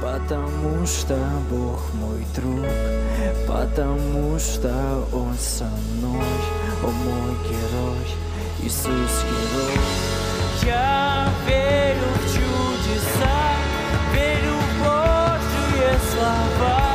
Потому что Бог мой друг, потому что Он со мной, О мой герой, Иисус герой. Я верю в чудеса, верю в Божьи слова,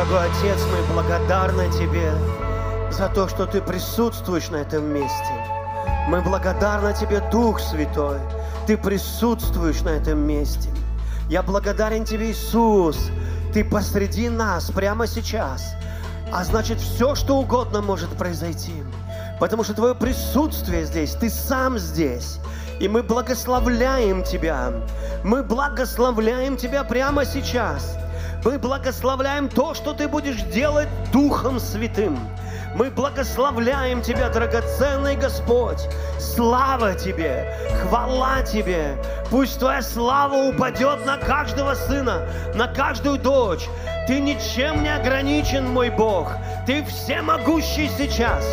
Дорогой Отец, мы благодарны Тебе за то, что Ты присутствуешь на этом месте. Мы благодарны Тебе, Дух Святой. Ты присутствуешь на этом месте. Я благодарен Тебе, Иисус. Ты посреди нас прямо сейчас. А значит, все, что угодно может произойти. Потому что Твое присутствие здесь, Ты сам здесь. И мы благословляем Тебя. Мы благословляем Тебя прямо сейчас. Мы благословляем то, что Ты будешь делать Духом Святым. Мы благословляем Тебя, драгоценный Господь. Слава Тебе, хвала Тебе. Пусть Твоя слава упадет на каждого сына, на каждую дочь. Ты ничем не ограничен, мой Бог. Ты всемогущий сейчас.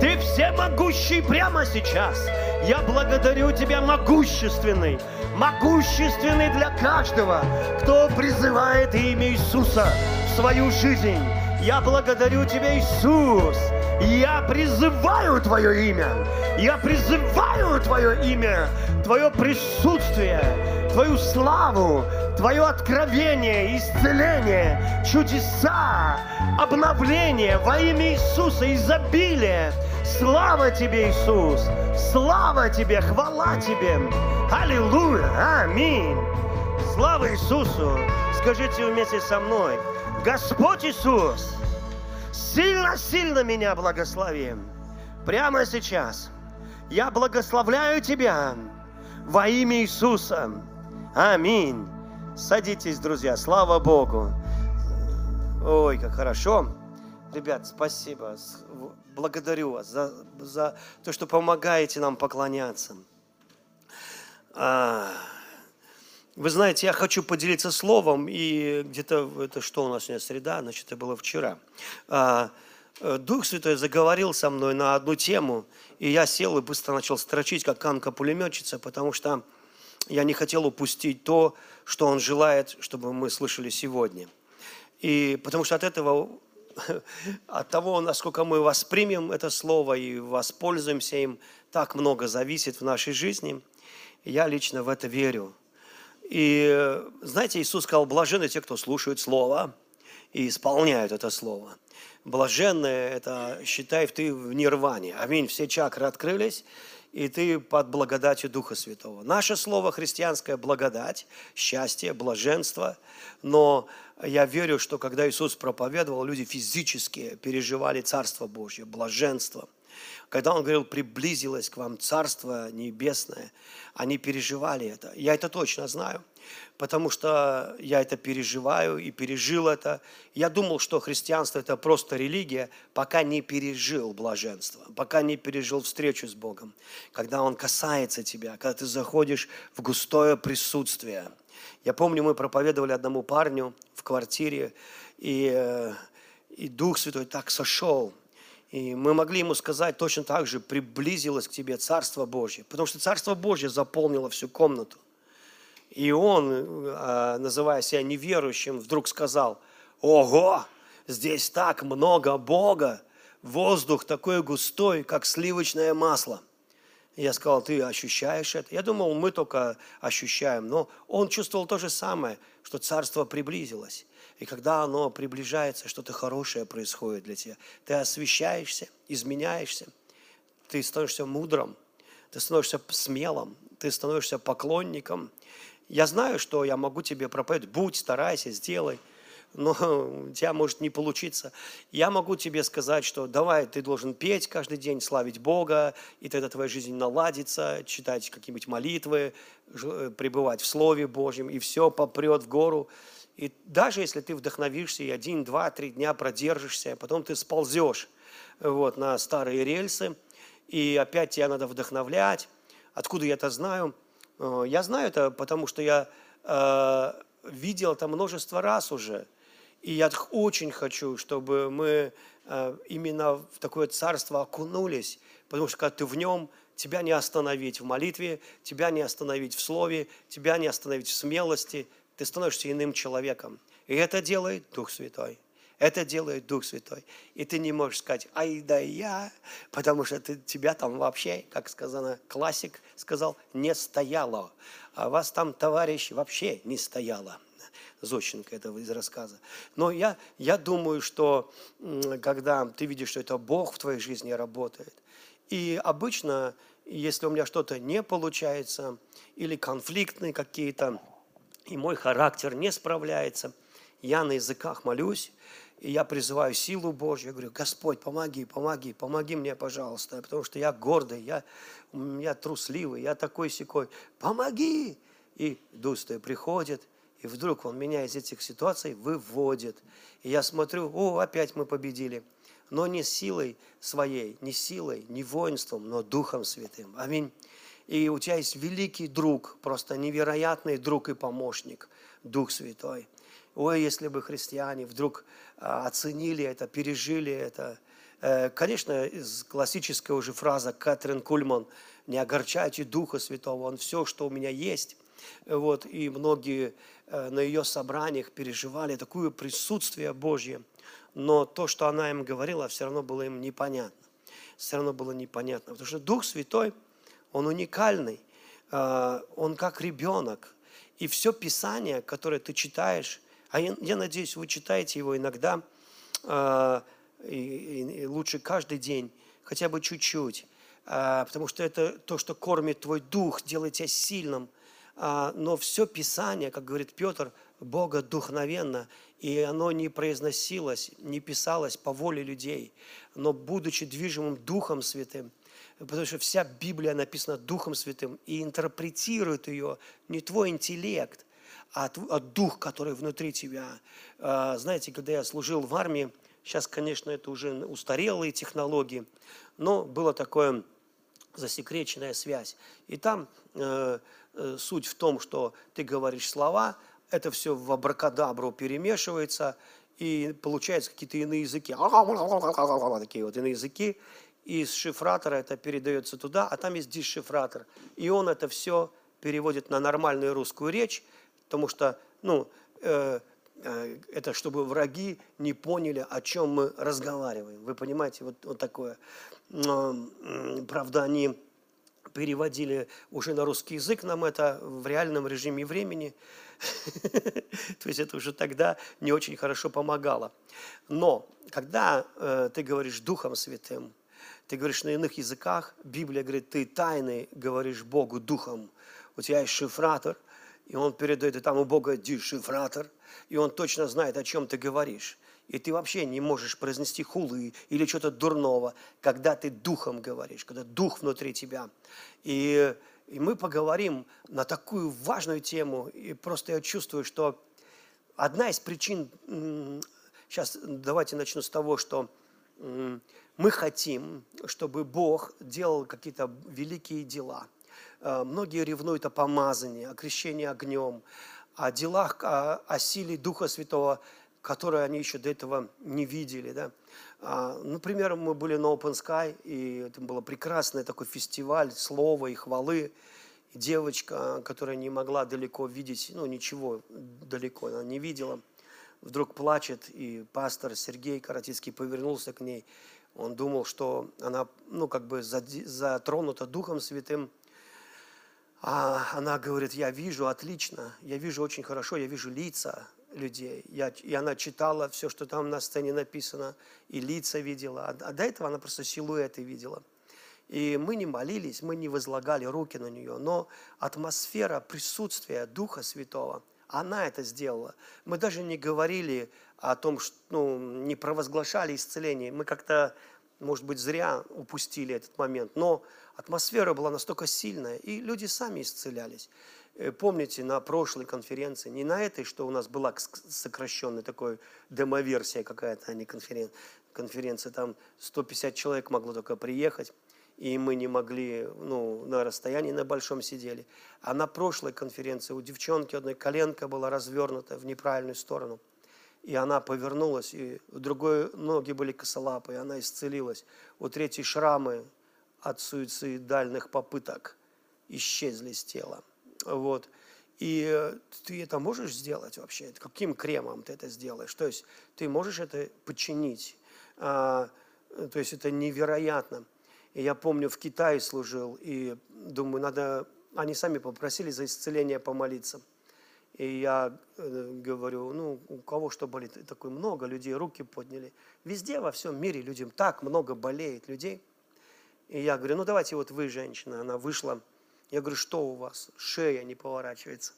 Ты всемогущий прямо сейчас. Я благодарю Тебя, могущественный, могущественный для каждого, кто призывает имя Иисуса в свою жизнь. Я благодарю Тебя, Иисус. Я призываю Твое имя. Я призываю Твое имя, Твое присутствие, Твою славу, Твое откровение, исцеление, чудеса, обновление во имя Иисуса, изобилие. Слава Тебе, Иисус! Слава Тебе, хвала Тебе! Аллилуйя! Аминь! Слава Иисусу! Скажите вместе со мной, Господь Иисус, сильно-сильно меня благослови. Прямо сейчас я благословляю Тебя во имя Иисуса. Аминь. Садитесь, друзья, слава Богу. Ой, как хорошо. Ребят, спасибо. Благодарю вас за, за то, что помогаете нам поклоняться. А, Вы знаете, я хочу поделиться словом, и где-то, это что у нас сегодня, среда, значит, это было вчера. А, э, Дух Святой заговорил со мной на одну тему, и я сел и быстро начал строчить, как Анка-пулеметчица, потому что я не хотел упустить то, что Он желает, чтобы мы слышали сегодня. И потому что от этого, от того, насколько мы воспримем это слово и воспользуемся им, так много зависит в нашей жизни. Я лично в это верю. И знаете, Иисус сказал, блаженны те, кто слушают Слово и исполняют это Слово. Блаженные – это, считай, ты в нирване. Аминь. Все чакры открылись, и ты под благодатью Духа Святого. Наше слово христианское – благодать, счастье, блаженство. Но я верю, что когда Иисус проповедовал, люди физически переживали Царство Божье, блаженство. Когда Он говорил, приблизилось к вам Царство Небесное, они переживали это. Я это точно знаю, потому что я это переживаю и пережил это. Я думал, что христианство – это просто религия, пока не пережил блаженство, пока не пережил встречу с Богом. Когда Он касается тебя, когда ты заходишь в густое присутствие. Я помню, мы проповедовали одному парню в квартире, и, э, и Дух Святой так сошел – и мы могли ему сказать точно так же, приблизилось к тебе Царство Божье. Потому что Царство Божье заполнило всю комнату. И он, э, называя себя неверующим, вдруг сказал, ого, здесь так много Бога, воздух такой густой, как сливочное масло. Я сказал, ты ощущаешь это? Я думал, мы только ощущаем, но он чувствовал то же самое, что царство приблизилось. И когда оно приближается, что-то хорошее происходит для тебя. Ты освещаешься, изменяешься, ты становишься мудрым, ты становишься смелым, ты становишься поклонником. Я знаю, что я могу тебе проповедовать, будь, старайся, сделай – но у тебя может не получиться. Я могу тебе сказать, что давай, ты должен петь каждый день, славить Бога, и тогда твоя жизнь наладится, читать какие-нибудь молитвы, э, пребывать в Слове Божьем, и все попрет в гору. И даже если ты вдохновишься и один, два, три дня продержишься, а потом ты сползешь вот, на старые рельсы, и опять тебя надо вдохновлять. Откуда я это знаю? Э, я знаю это, потому что я э, видел это множество раз уже. И я очень хочу, чтобы мы э, именно в такое царство окунулись, потому что когда ты в нем, тебя не остановить в молитве, тебя не остановить в слове, тебя не остановить в смелости, ты становишься иным человеком. И это делает Дух Святой. Это делает Дух Святой. И ты не можешь сказать, ай да я, потому что ты, тебя там вообще, как сказано, классик сказал, не стояло. А вас там, товарищ, вообще не стояло. Зощенко этого из рассказа. Но я, я думаю, что когда ты видишь, что это Бог в твоей жизни работает, и обычно, если у меня что-то не получается, или конфликтные какие-то, и мой характер не справляется, я на языках молюсь, и я призываю силу Божью, я говорю, Господь, помоги, помоги, помоги мне, пожалуйста, потому что я гордый, я, я трусливый, я такой секой, помоги! И Святой приходит – и вдруг он меня из этих ситуаций выводит. И я смотрю, о, опять мы победили. Но не силой своей, не силой, не воинством, но Духом Святым. Аминь. И у тебя есть великий друг, просто невероятный друг и помощник, Дух Святой. Ой, если бы христиане вдруг а, оценили это, пережили это. Э, конечно, классическая уже фраза Кэтрин Кульман «Не огорчайте Духа Святого, Он все, что у меня есть». Вот, и многие Э, на ее собраниях переживали такое присутствие Божье, но то, что она им говорила, все равно было им непонятно. Все равно было непонятно, потому что Дух Святой, Он уникальный, э, Он как ребенок. И все Писание, которое ты читаешь, а я, я надеюсь, вы читаете его иногда, э, и, и лучше каждый день, хотя бы чуть-чуть, потому что это то, что кормит твой дух, делает тебя сильным, но все Писание, как говорит Петр, Бога духновенно, и оно не произносилось, не писалось по воле людей, но будучи движимым Духом Святым, потому что вся Библия написана Духом Святым, и интерпретирует ее не твой интеллект, а, а Дух, который внутри тебя. А, знаете, когда я служил в армии, сейчас, конечно, это уже устарелые технологии, но было такое засекреченная связь. И там э, Э, суть в том, что ты говоришь слова, это все в абракадабру перемешивается, и получаются какие-то иные языки. Такие вот иные языки. Из шифратора это передается туда, а там есть дешифратор. И он это все переводит на нормальную русскую речь, потому что, ну, э, э, это чтобы враги не поняли, о чем мы разговариваем. Вы понимаете, вот, вот такое. Но, правда, они переводили уже на русский язык нам это в реальном режиме времени. То есть это уже тогда не очень хорошо помогало. Но когда э, ты говоришь Духом Святым, ты говоришь на иных языках, Библия говорит, ты тайны говоришь Богу Духом. У тебя есть шифратор, и он передает, и там у Бога дешифратор, и он точно знает, о чем ты говоришь и ты вообще не можешь произнести хулы или что-то дурного, когда ты духом говоришь, когда дух внутри тебя. И, и мы поговорим на такую важную тему, и просто я чувствую, что одна из причин, сейчас давайте начну с того, что мы хотим, чтобы Бог делал какие-то великие дела. Э, многие ревнуют о помазании, о крещении огнем, о делах, о, о силе Духа Святого – которые они еще до этого не видели. Да? А, например, мы были на Open Sky, и это был прекрасный такой фестиваль слова и хвалы. Девочка, которая не могла далеко видеть, ну ничего далеко она не видела, вдруг плачет, и пастор Сергей Каратицкий повернулся к ней. Он думал, что она, ну, как бы затронута Духом Святым. А она говорит, я вижу отлично, я вижу очень хорошо, я вижу лица, людей. Я, и она читала все, что там на сцене написано, и лица видела. А, а до этого она просто силуэты видела. И мы не молились, мы не возлагали руки на нее, но атмосфера присутствия Духа Святого, она это сделала. Мы даже не говорили о том, что, ну, не провозглашали исцеление. Мы как-то, может быть, зря упустили этот момент. Но атмосфера была настолько сильная, и люди сами исцелялись. Э, помните, на прошлой конференции, не на этой, что у нас была сокращенная такой демоверсия какая-то, а не конференция, конференция, там 150 человек могло только приехать и мы не могли, ну, на расстоянии на большом сидели. А на прошлой конференции у девчонки одной коленка была развернута в неправильную сторону. И она повернулась, и у другой ноги были косолапые, она исцелилась. У третьей шрамы от суицидальных попыток исчезли с тела. Вот. И ты это можешь сделать вообще? Каким кремом ты это сделаешь? То есть ты можешь это починить. А, то есть это невероятно. И я помню, в Китае служил, и думаю, надо... Они сами попросили за исцеление помолиться. И я э, говорю, ну, у кого что болит? И такое много людей, руки подняли. Везде, во всем мире людям так много болеет людей. И я говорю, ну, давайте вот вы, женщина. Она вышла. Я говорю, что у вас? Шея не поворачивается.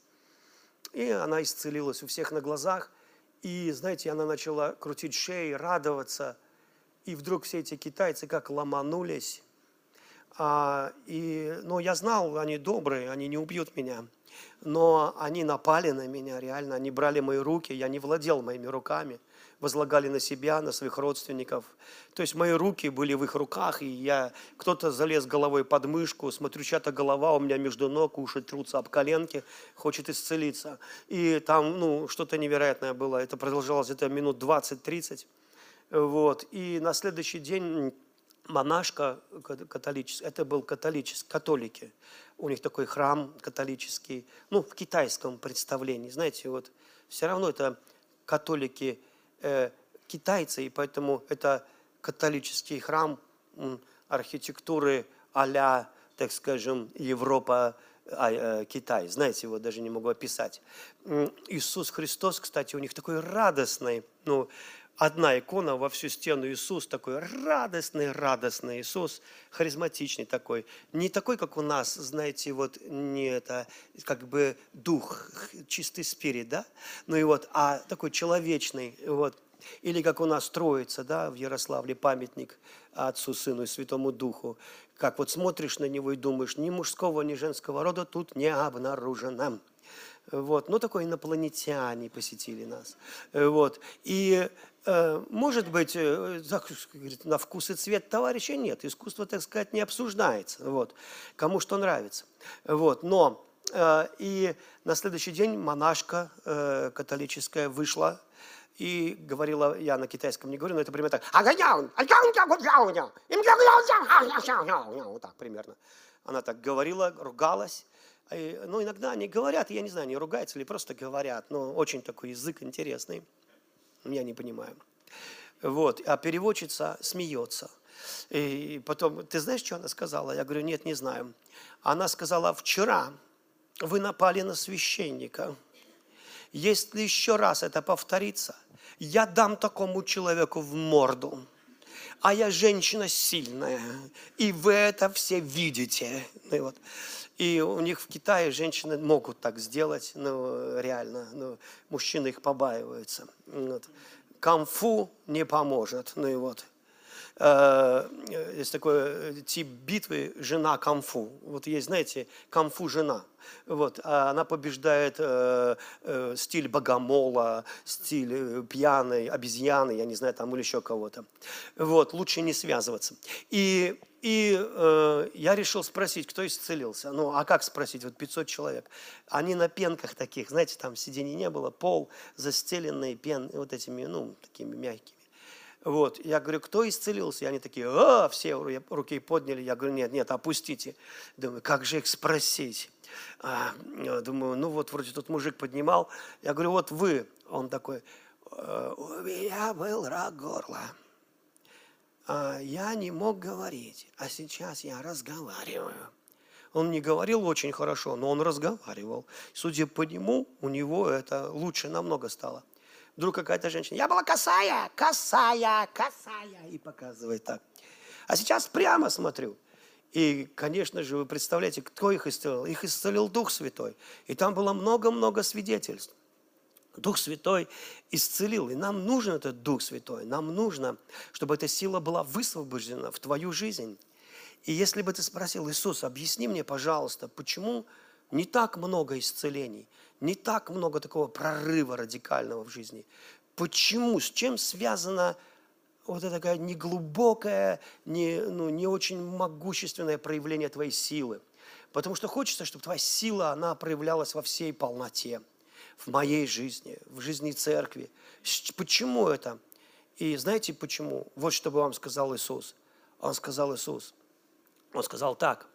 И она исцелилась у всех на глазах. И, знаете, она начала крутить шеи, радоваться. И вдруг все эти китайцы как ломанулись а, и, ну, я знал, они добрые, они не убьют меня. Но они напали на меня, реально. Они брали мои руки, я не владел моими руками. Возлагали на себя, на своих родственников. То есть мои руки были в их руках, и я... Кто-то залез головой под мышку, смотрю, чья-то голова у меня между ног, уши трутся об коленки, хочет исцелиться. И там, ну, что-то невероятное было. Это продолжалось где-то минут 20-30. Вот. И на следующий день монашка католическая, это был католический, католики. У них такой храм католический, ну, в китайском представлении, знаете, вот все равно это католики э, китайцы, и поэтому это католический храм архитектуры а так скажем, Европа, а, э, Китай. Знаете, его даже не могу описать. Иисус Христос, кстати, у них такой радостный, ну, одна икона во всю стену Иисус, такой радостный, радостный Иисус, харизматичный такой. Не такой, как у нас, знаете, вот не это, как бы дух, чистый спирит, да? Ну и вот, а такой человечный, вот. Или как у нас Троица, да, в Ярославле памятник Отцу, Сыну и Святому Духу. Как вот смотришь на него и думаешь, ни мужского, ни женского рода тут не обнаружено. Вот. Ну, такой инопланетяне посетили нас. Вот. И может быть, э, на вкус и цвет товарища нет. Искусство, так сказать, не обсуждается. Вот. Кому что нравится. Вот. Но э, и на следующий день монашка католическая вышла и говорила, я на китайском не говорю, но это примерно так. Вот так примерно. Она так говорила, ругалась. Ну, иногда они говорят, я не знаю, они ругаются или просто говорят, но очень такой язык интересный я не понимаю. Вот, а переводчица смеется. И потом, ты знаешь, что она сказала? Я говорю, нет, не знаю. Она сказала, вчера вы напали на священника. Если еще раз это повторится, я дам такому человеку в морду. А я женщина сильная, и вы это все видите. И вот. И у них в Китае женщины могут так сделать, ну, реально, ну, мужчины их побаиваются. Вот. Камфу не поможет, ну и вот. Э, есть такой тип битвы «Жена Камфу». Вот есть, знаете, Камфу жена. Вот, а она побеждает э, э, стиль богомола, стиль э, пьяной обезьяны, я не знаю, там или еще кого-то. Вот, лучше не связываться. И и э, я решил спросить, кто исцелился. Ну, а как спросить? Вот 500 человек. Они на пенках таких, знаете, там сидений не было, пол застеленный пен, вот этими, ну, такими мягкими. Вот, я говорю, кто исцелился? И они такие, а, все руки подняли. Я говорю, нет, нет, опустите. Думаю, как же их спросить? А, думаю, ну вот вроде тут мужик поднимал. Я говорю, вот вы. Он такой, «Э, у меня был рак горла. А, я не мог говорить, а сейчас я разговариваю. Он не говорил очень хорошо, но он разговаривал. Судя по нему, у него это лучше намного стало. Вдруг какая-то женщина, я была косая, косая, косая, и показывает так. А сейчас прямо смотрю. И, конечно же, вы представляете, кто их исцелил? Их исцелил Дух Святой. И там было много-много свидетельств. Дух Святой исцелил. И нам нужен этот Дух Святой. Нам нужно, чтобы эта сила была высвобождена в твою жизнь. И если бы ты спросил, Иисус, объясни мне, пожалуйста, почему не так много исцелений, не так много такого прорыва радикального в жизни? Почему? С чем связано вот это такая неглубокое, не, ну, не очень могущественное проявление твоей силы? Потому что хочется, чтобы твоя сила, она проявлялась во всей полноте в моей жизни, в жизни церкви. Почему это? И знаете почему? Вот что бы вам сказал Иисус. Он сказал Иисус. Он сказал так.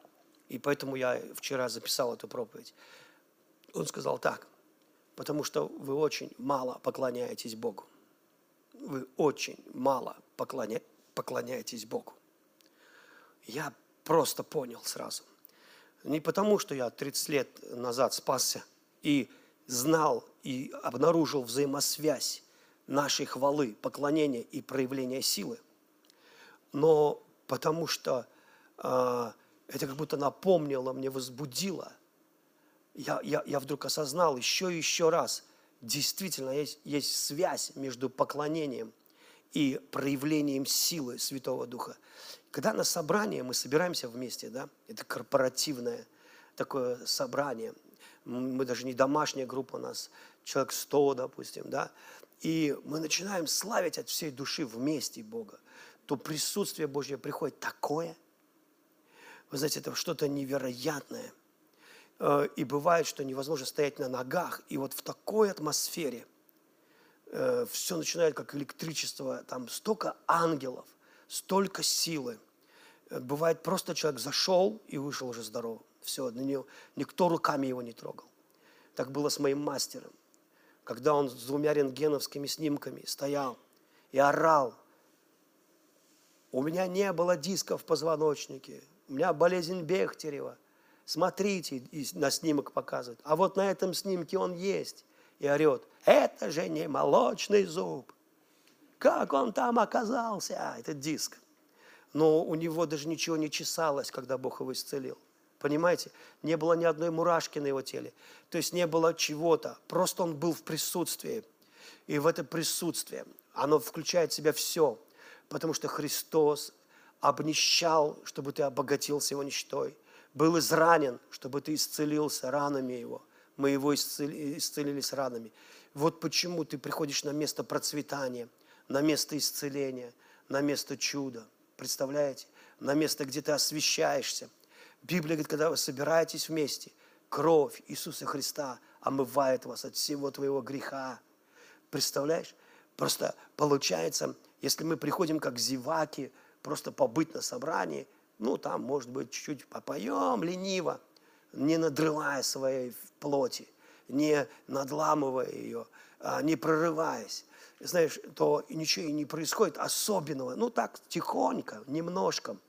И поэтому я вчера записал эту проповедь. Он сказал так. Потому что вы очень мало поклоняетесь Богу. Вы очень мало поклоня... поклоняетесь Богу. Я просто понял сразу. Не потому, что я 30 лет назад спасся и знал и обнаружил взаимосвязь нашей хвалы, поклонения и проявления силы, но потому что э, это как будто напомнило мне, возбудило. Я, я, я вдруг осознал еще и еще раз, действительно есть, есть связь между поклонением и проявлением силы Святого Духа. Когда на собрании мы собираемся вместе, да, это корпоративное такое собрание, мы даже не домашняя группа у нас, человек 100, допустим, да, и мы начинаем славить от всей души вместе Бога, то присутствие Божье приходит такое, вы знаете, это что-то невероятное. Э, и бывает, что невозможно стоять на ногах, и вот в такой атмосфере э, все начинает как электричество, там столько ангелов, столько силы. Э, бывает, просто человек зашел и вышел уже здоровым. Все, на него, никто руками его не трогал. Так было с моим мастером. Когда он с двумя рентгеновскими снимками стоял и орал, у меня не было дисков в позвоночнике, у меня болезнь Бехтерева. Смотрите, и на снимок показывает. А вот на этом снимке он есть. И орет, это же не молочный зуб. Как он там оказался, этот диск? Но у него даже ничего не чесалось, когда Бог его исцелил. Понимаете? Не было ни одной мурашки на его теле. То есть не было чего-то. Просто он был в присутствии. И в это присутствие оно включает в себя все. Потому что Христос обнищал, чтобы ты обогатился его нищетой. Был изранен, чтобы ты исцелился ранами его. Мы его исцели, исцелились ранами. Вот почему ты приходишь на место процветания, на место исцеления, на место чуда. Представляете? На место, где ты освещаешься – Библия говорит, когда вы собираетесь вместе, кровь Иисуса Христа омывает вас от всего твоего греха. Представляешь? Просто получается, если мы приходим как зеваки, просто побыть на собрании, ну, там, может быть, чуть-чуть попоем лениво, не надрывая своей плоти, не надламывая ее, а не прорываясь, знаешь, то ничего и не происходит особенного. Ну, так, тихонько, немножко –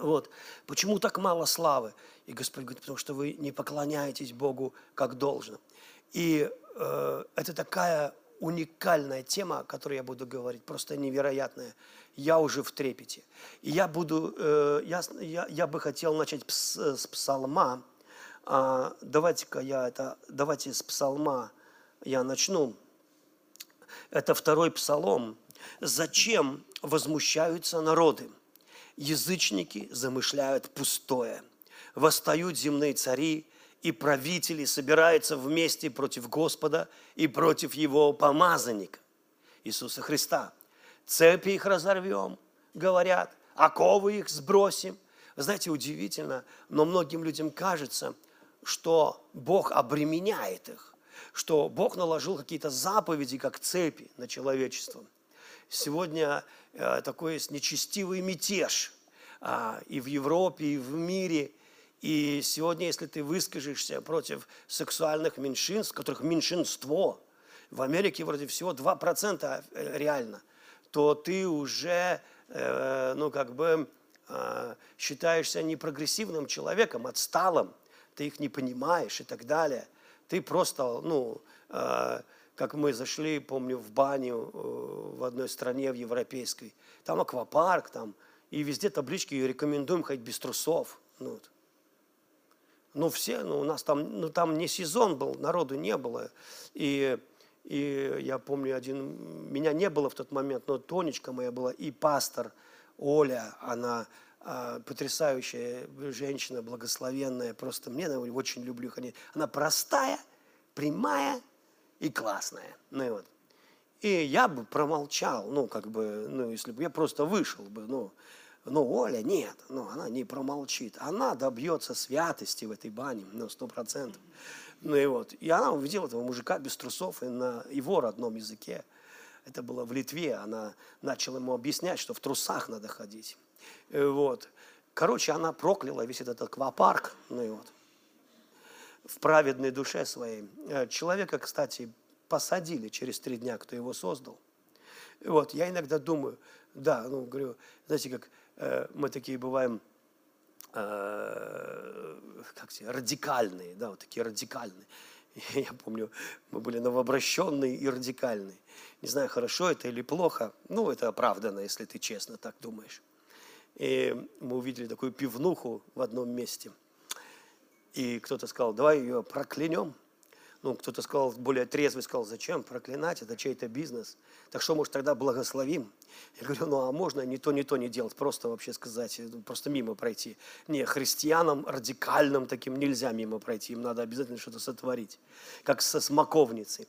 вот. Почему так мало славы? И Господь говорит, потому что вы не поклоняетесь Богу как должно. И э, это такая уникальная тема, о которой я буду говорить, просто невероятная. Я уже в трепете. И я буду, э, я, я, я бы хотел начать пс, с псалма. А, давайте-ка я это, давайте с псалма я начну. Это второй псалом. Зачем возмущаются народы? язычники замышляют пустое. Восстают земные цари, и правители собираются вместе против Господа и против Его помазанника, Иисуса Христа. Цепи их разорвем, говорят, оковы их сбросим. знаете, удивительно, но многим людям кажется, что Бог обременяет их, что Бог наложил какие-то заповеди, как цепи на человечество – Сегодня э, такой есть нечестивый мятеж а, и в Европе, и в мире. И сегодня, если ты выскажешься против сексуальных меньшинств, которых меньшинство, в Америке вроде всего 2% э, реально, то ты уже, э, ну, как бы, э, считаешься непрогрессивным человеком, отсталым, ты их не понимаешь и так далее. Ты просто, ну, э, как мы зашли, помню, в баню э, в одной стране, в европейской, там аквапарк, там, и везде таблички рекомендуем ходить без трусов. Ну, ну все, ну у нас там, ну там не сезон был, народу не было. И, и я помню один, меня не было в тот момент, но Тонечка моя была, и пастор Оля, она а, потрясающая женщина, благословенная, просто мне, я очень люблю ходить. Она простая, прямая и классная. Ну и вот. И я бы промолчал, ну, как бы, ну, если бы я просто вышел бы, ну, но Оля нет, ну, она не промолчит. Она добьется святости в этой бане, ну, сто процентов. Ну и вот. И она увидела этого мужика без трусов и на его родном языке. Это было в Литве. Она начала ему объяснять, что в трусах надо ходить. И вот. Короче, она прокляла весь этот аквапарк. Ну и вот. В праведной душе своей. Э, человека, кстати, посадили через три дня, кто его создал. И вот. Я иногда думаю, да, ну, говорю, знаете, как Э, мы такие бываем, э, как сказать, радикальные, да, вот такие радикальные. Я помню, мы были новообращенные и радикальные. Не знаю, хорошо это или плохо, ну, это оправдано, если ты честно так думаешь. И мы увидели такую пивнуху в одном месте. И кто-то сказал, давай ее проклянем ну, кто-то сказал, более трезвый сказал, зачем проклинать, это чей-то бизнес. Так что, может, тогда благословим? Я говорю, ну, а можно не то, не то не делать, просто вообще сказать, ну, просто мимо пройти. Не, христианам радикальным таким нельзя мимо пройти, им надо обязательно что-то сотворить, как со смоковницей.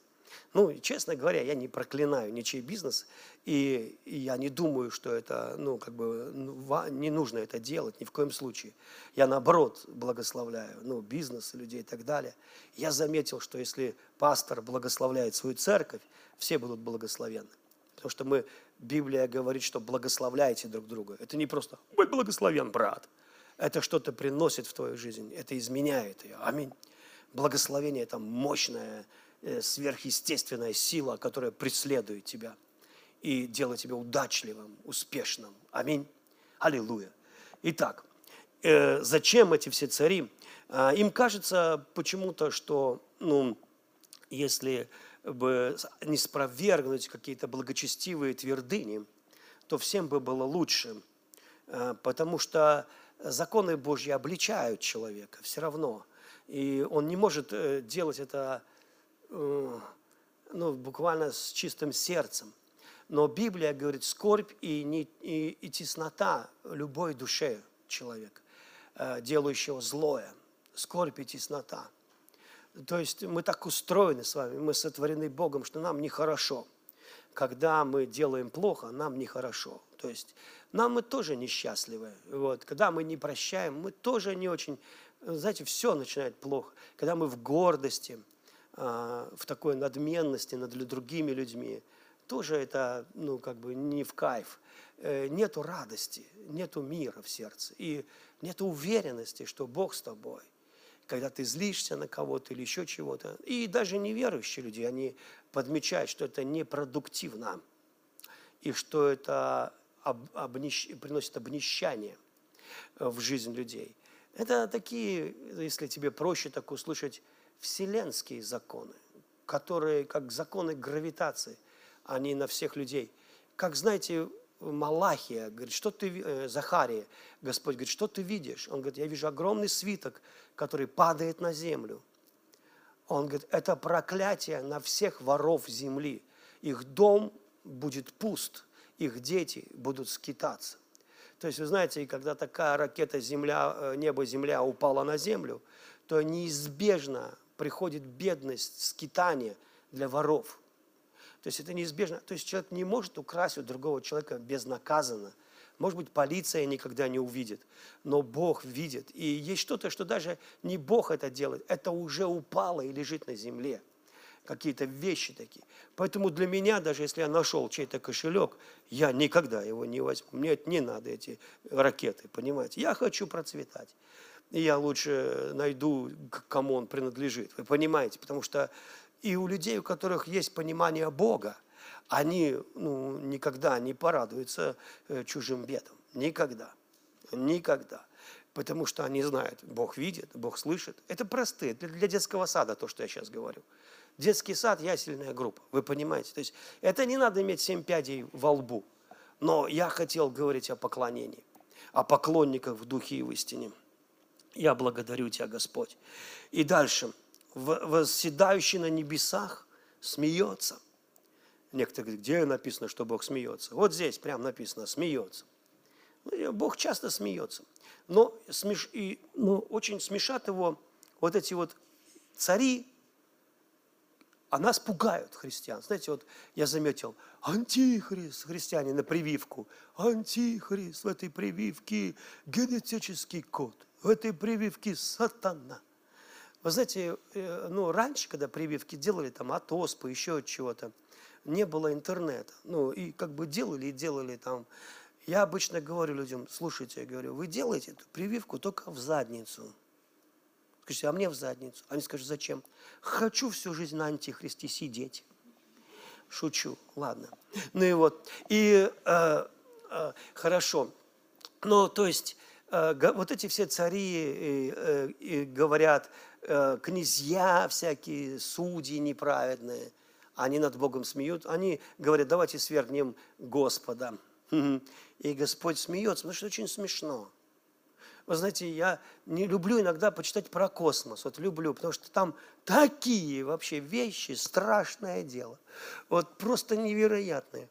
Ну, честно говоря, я не проклинаю ничей бизнес, и, и я не думаю, что это, ну, как бы, ну, не нужно это делать ни в коем случае. Я, наоборот, благословляю, ну, бизнес, людей и так далее. Я заметил, что если пастор благословляет свою церковь, все будут благословенны. Потому что мы, Библия говорит, что благословляйте друг друга. Это не просто «Будь благословен, брат». Это что-то приносит в твою жизнь, это изменяет ее. Аминь. Благословение – это мощная сверхъестественная сила, которая преследует тебя и делает тебя удачливым, успешным. Аминь. Аллилуйя. Итак, э, зачем эти все цари? Э, им кажется почему-то, что, ну, если бы не спровергнуть какие-то благочестивые твердыни, то всем бы было лучше, э, потому что законы Божьи обличают человека все равно. И он не может э, делать это Э, ну, буквально с чистым сердцем. Но Библия говорит, скорбь и, не, и, и теснота любой душе человека, э, делающего злое. Скорбь и теснота. То есть мы так устроены с вами, мы сотворены Богом, что нам нехорошо. Когда мы делаем плохо, нам нехорошо. То есть нам мы тоже несчастливы. Вот. Когда мы не прощаем, мы тоже не очень... Знаете, все начинает плохо. Когда мы в гордости – в такой надменности над другими людьми, тоже это, ну, как бы не в кайф. Э, нету радости, нету мира в сердце. И нету уверенности, что Бог с тобой. Когда ты злишься на кого-то или еще чего-то. И даже неверующие люди, они подмечают, что это непродуктивно. И что это обнищ... приносит обнищание в жизнь людей. Это такие, если тебе проще так услышать, вселенские законы, которые как законы гравитации, они на всех людей. Как знаете, Малахия говорит, что ты, э, Захария, Господь говорит, что ты видишь? Он говорит, я вижу огромный свиток, который падает на землю. Он говорит, это проклятие на всех воров земли. Их дом будет пуст, их дети будут скитаться. То есть, вы знаете, когда такая ракета земля, э, небо-земля упала на землю, то неизбежно приходит бедность, скитание для воров. То есть это неизбежно. То есть человек не может украсть у другого человека безнаказанно. Может быть, полиция никогда не увидит, но Бог видит. И есть что-то, что даже не Бог это делает, это уже упало и лежит на земле. Какие-то вещи такие. Поэтому для меня, даже если я нашел чей-то кошелек, я никогда его не возьму. Мне не надо, эти ракеты, понимаете. Я хочу процветать я лучше найду, кому он принадлежит. Вы понимаете? Потому что и у людей, у которых есть понимание Бога, они ну, никогда не порадуются э, чужим бедам. Никогда. Никогда. Потому что они знают, Бог видит, Бог слышит. Это простые, для детского сада то, что я сейчас говорю. Детский сад – ясельная группа, вы понимаете. То есть это не надо иметь семь пядей во лбу. Но я хотел говорить о поклонении, о поклонниках в духе и в истине. Я благодарю Тебя, Господь. И дальше. Восседающий на небесах смеется. Некоторые говорят, где написано, что Бог смеется? Вот здесь прям написано, смеется. Ну, Бог часто смеется. Но смеш... и, ну, очень смешат его вот эти вот цари, а нас пугают христиан. Знаете, вот я заметил, антихрист, христиане на прививку, антихрист в этой прививке генетический код, в этой прививке сатана. Вы знаете, э, ну, раньше, когда прививки делали там от оспы, еще от чего-то, не было интернета. Ну, и как бы делали и делали там. Я обычно говорю людям, слушайте, я говорю, вы делаете эту прививку только в задницу. Скажите, а мне в задницу. Они скажут, зачем? Хочу всю жизнь на антихристе сидеть. Шучу, ладно. Ну и вот, и э, э, хорошо. Ну, то есть, вот эти все цари э, э, говорят, э, князья всякие, судьи неправедные, они над Богом смеют, они говорят, давайте свергнем Господа. И Господь смеется, потому что очень смешно. Вы знаете, я не люблю иногда почитать про космос. Вот люблю, потому что там такие вообще вещи, страшное дело. Вот просто невероятные.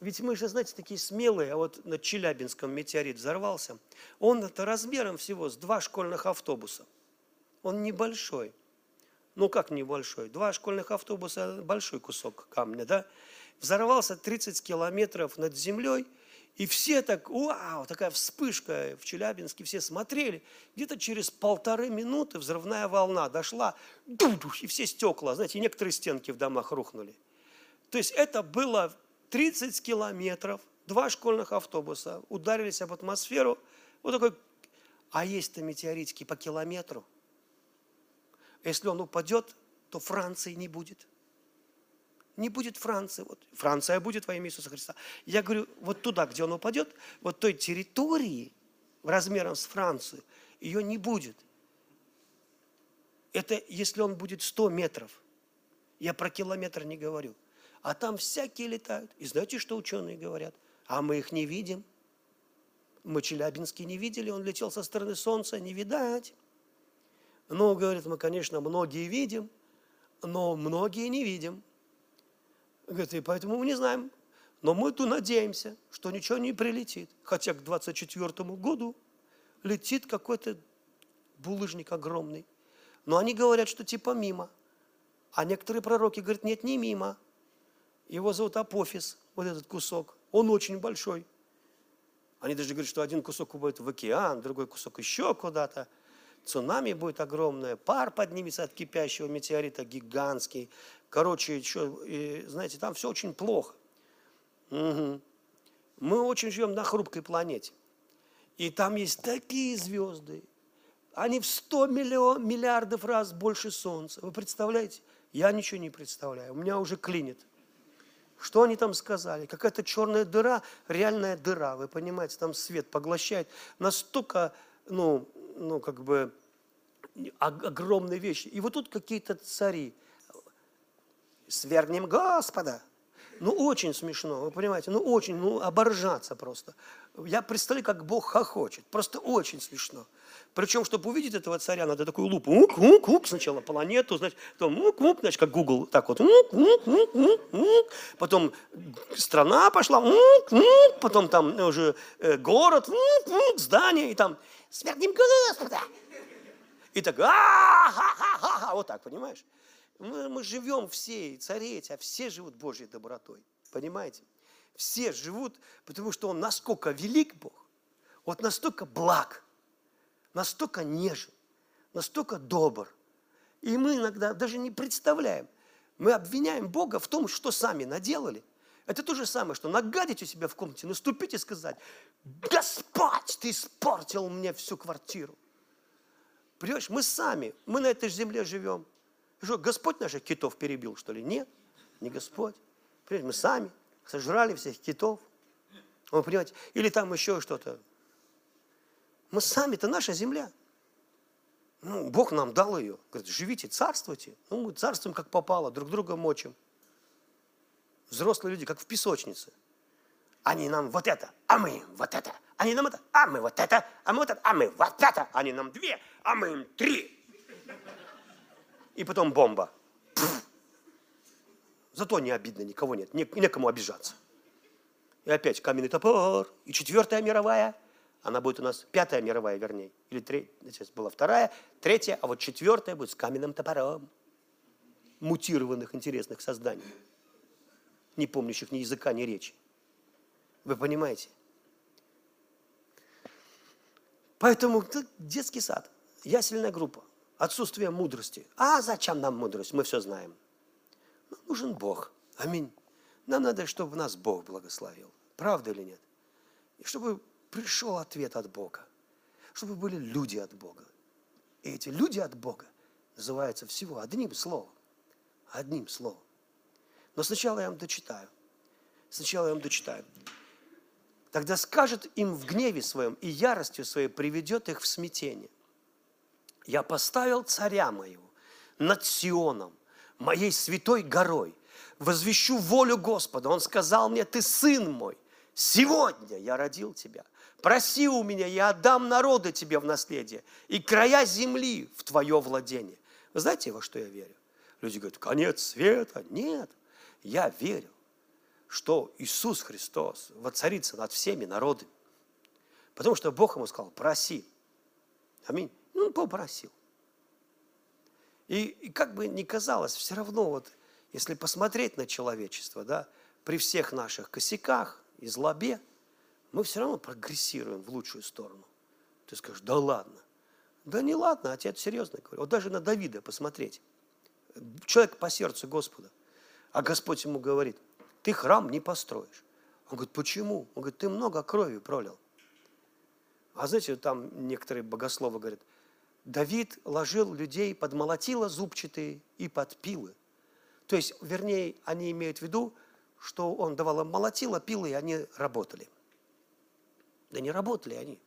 Ведь мы же, знаете, такие смелые, а вот на Челябинском метеорит взорвался. Он это размером всего с два школьных автобуса. Он небольшой. Ну как небольшой? Два школьных автобуса – большой кусок камня, да? Взорвался 30 километров над землей – и все так, вау, такая вспышка в Челябинске, все смотрели. Где-то через полторы минуты взрывная волна дошла, и все стекла, знаете, некоторые стенки в домах рухнули. То есть это было 30 километров, два школьных автобуса ударились об атмосферу, вот такой, а есть-то метеоритики по километру. Если он упадет, то Франции не будет не будет Франции. Вот, Франция будет во имя Иисуса Христа. Я говорю, вот туда, где он упадет, вот той территории размером с Францию, ее не будет. Это если он будет 100 метров. Я про километр не говорю. А там всякие летают. И знаете, что ученые говорят? А мы их не видим. Мы Челябинский не видели, он летел со стороны Солнца, не видать. Но, говорят, мы, конечно, многие видим, но многие не видим. Говорит, и поэтому мы не знаем. Но мы тут надеемся, что ничего не прилетит. Хотя к 24 году летит какой-то булыжник огромный. Но они говорят, что типа мимо. А некоторые пророки говорят, нет, не мимо. Его зовут Апофис, вот этот кусок. Он очень большой. Они даже говорят, что один кусок упадет в океан, другой кусок еще куда-то. Цунами будет огромное, пар поднимется от кипящего метеорита гигантский. Короче, еще, и, знаете, там все очень плохо. Угу. Мы очень живем на хрупкой планете. И там есть такие звезды. Они в 100 миллион, миллиардов раз больше Солнца. Вы представляете? Я ничего не представляю. У меня уже клинит. Что они там сказали? Какая-то черная дыра, реальная дыра. Вы понимаете, там свет поглощает. Настолько, ну, ну как бы, огромные вещи. И вот тут какие-то цари – свергнем Господа. Ну, очень смешно, вы понимаете, ну, очень, ну, оборжаться просто. Я представляю, как Бог хохочет, просто очень смешно. Причем, чтобы увидеть этого царя, надо такую лупу, ук, ук, ук, сначала планету, значит, потом ук, ук, значит, как Google, так вот, ук, ук, ук, ук, ук. потом страна пошла, ук, ук, потом там уже э, город, ук, ук, здание, и там свергнем Господа. И так, а вот так, понимаешь? Мы, мы живем все, и цареть, а все живут Божьей добротой. Понимаете? Все живут, потому что Он насколько велик Бог, вот настолько благ, настолько нежен, настолько добр. И мы иногда даже не представляем. Мы обвиняем Бога в том, что сами наделали. Это то же самое, что нагадить у себя в комнате, наступить и сказать, Господь, ты испортил мне всю квартиру. Понимаешь, мы сами, мы на этой земле живем. Что, Господь наших китов перебил, что ли? Нет, не Господь. Понимаете, мы сами сожрали всех китов. Вы понимаете? Или там еще что-то. Мы сами-то наша земля. Ну, Бог нам дал ее. Говорит, живите, царствуйте. Ну, мы царствуем как попало, друг друга мочим. Взрослые люди, как в песочнице. Они нам вот это, а мы вот это. Они нам это, а мы вот это, а мы вот это, а мы вот это. Они нам две, а мы им три. И потом бомба. Пфф. Зато не обидно, никого нет, не, некому обижаться. И опять каменный топор. И четвертая мировая. Она будет у нас пятая мировая, вернее. Или третья. Сейчас была вторая, третья, а вот четвертая будет с каменным топором. Мутированных интересных созданий. Не помнящих ни языка, ни речи. Вы понимаете? Поэтому детский сад, ясельная группа, отсутствие мудрости. А зачем нам мудрость? Мы все знаем. Нам нужен Бог. Аминь. Нам надо, чтобы нас Бог благословил. Правда или нет? И чтобы пришел ответ от Бога. Чтобы были люди от Бога. И эти люди от Бога называются всего одним словом. Одним словом. Но сначала я вам дочитаю. Сначала я вам дочитаю. Тогда скажет им в гневе своем и яростью своей приведет их в смятение. Я поставил царя моего над Сионом, моей святой горой, возвещу волю Господа. Он сказал мне, ты сын мой, сегодня я родил тебя. Проси у меня, я отдам народы тебе в наследие и края земли в твое владение. Вы знаете, во что я верю? Люди говорят, конец света. Нет, я верю, что Иисус Христос воцарится над всеми народами. Потому что Бог ему сказал, проси. Аминь. Ну, он попросил. И, и как бы ни казалось, все равно вот, если посмотреть на человечество, да, при всех наших косяках и злобе, мы все равно прогрессируем в лучшую сторону. Ты скажешь, да ладно. Да не ладно, отец серьезно говорю. Вот даже на Давида посмотреть. Человек по сердцу Господа. А Господь ему говорит, ты храм не построишь. Он говорит, почему? Он говорит, ты много крови пролил. А знаете, там некоторые богословы говорят, Давид ложил людей под молотила зубчатые и под пилы. То есть, вернее, они имеют в виду, что он давал им молотила, пилы, и они работали. Да не работали они.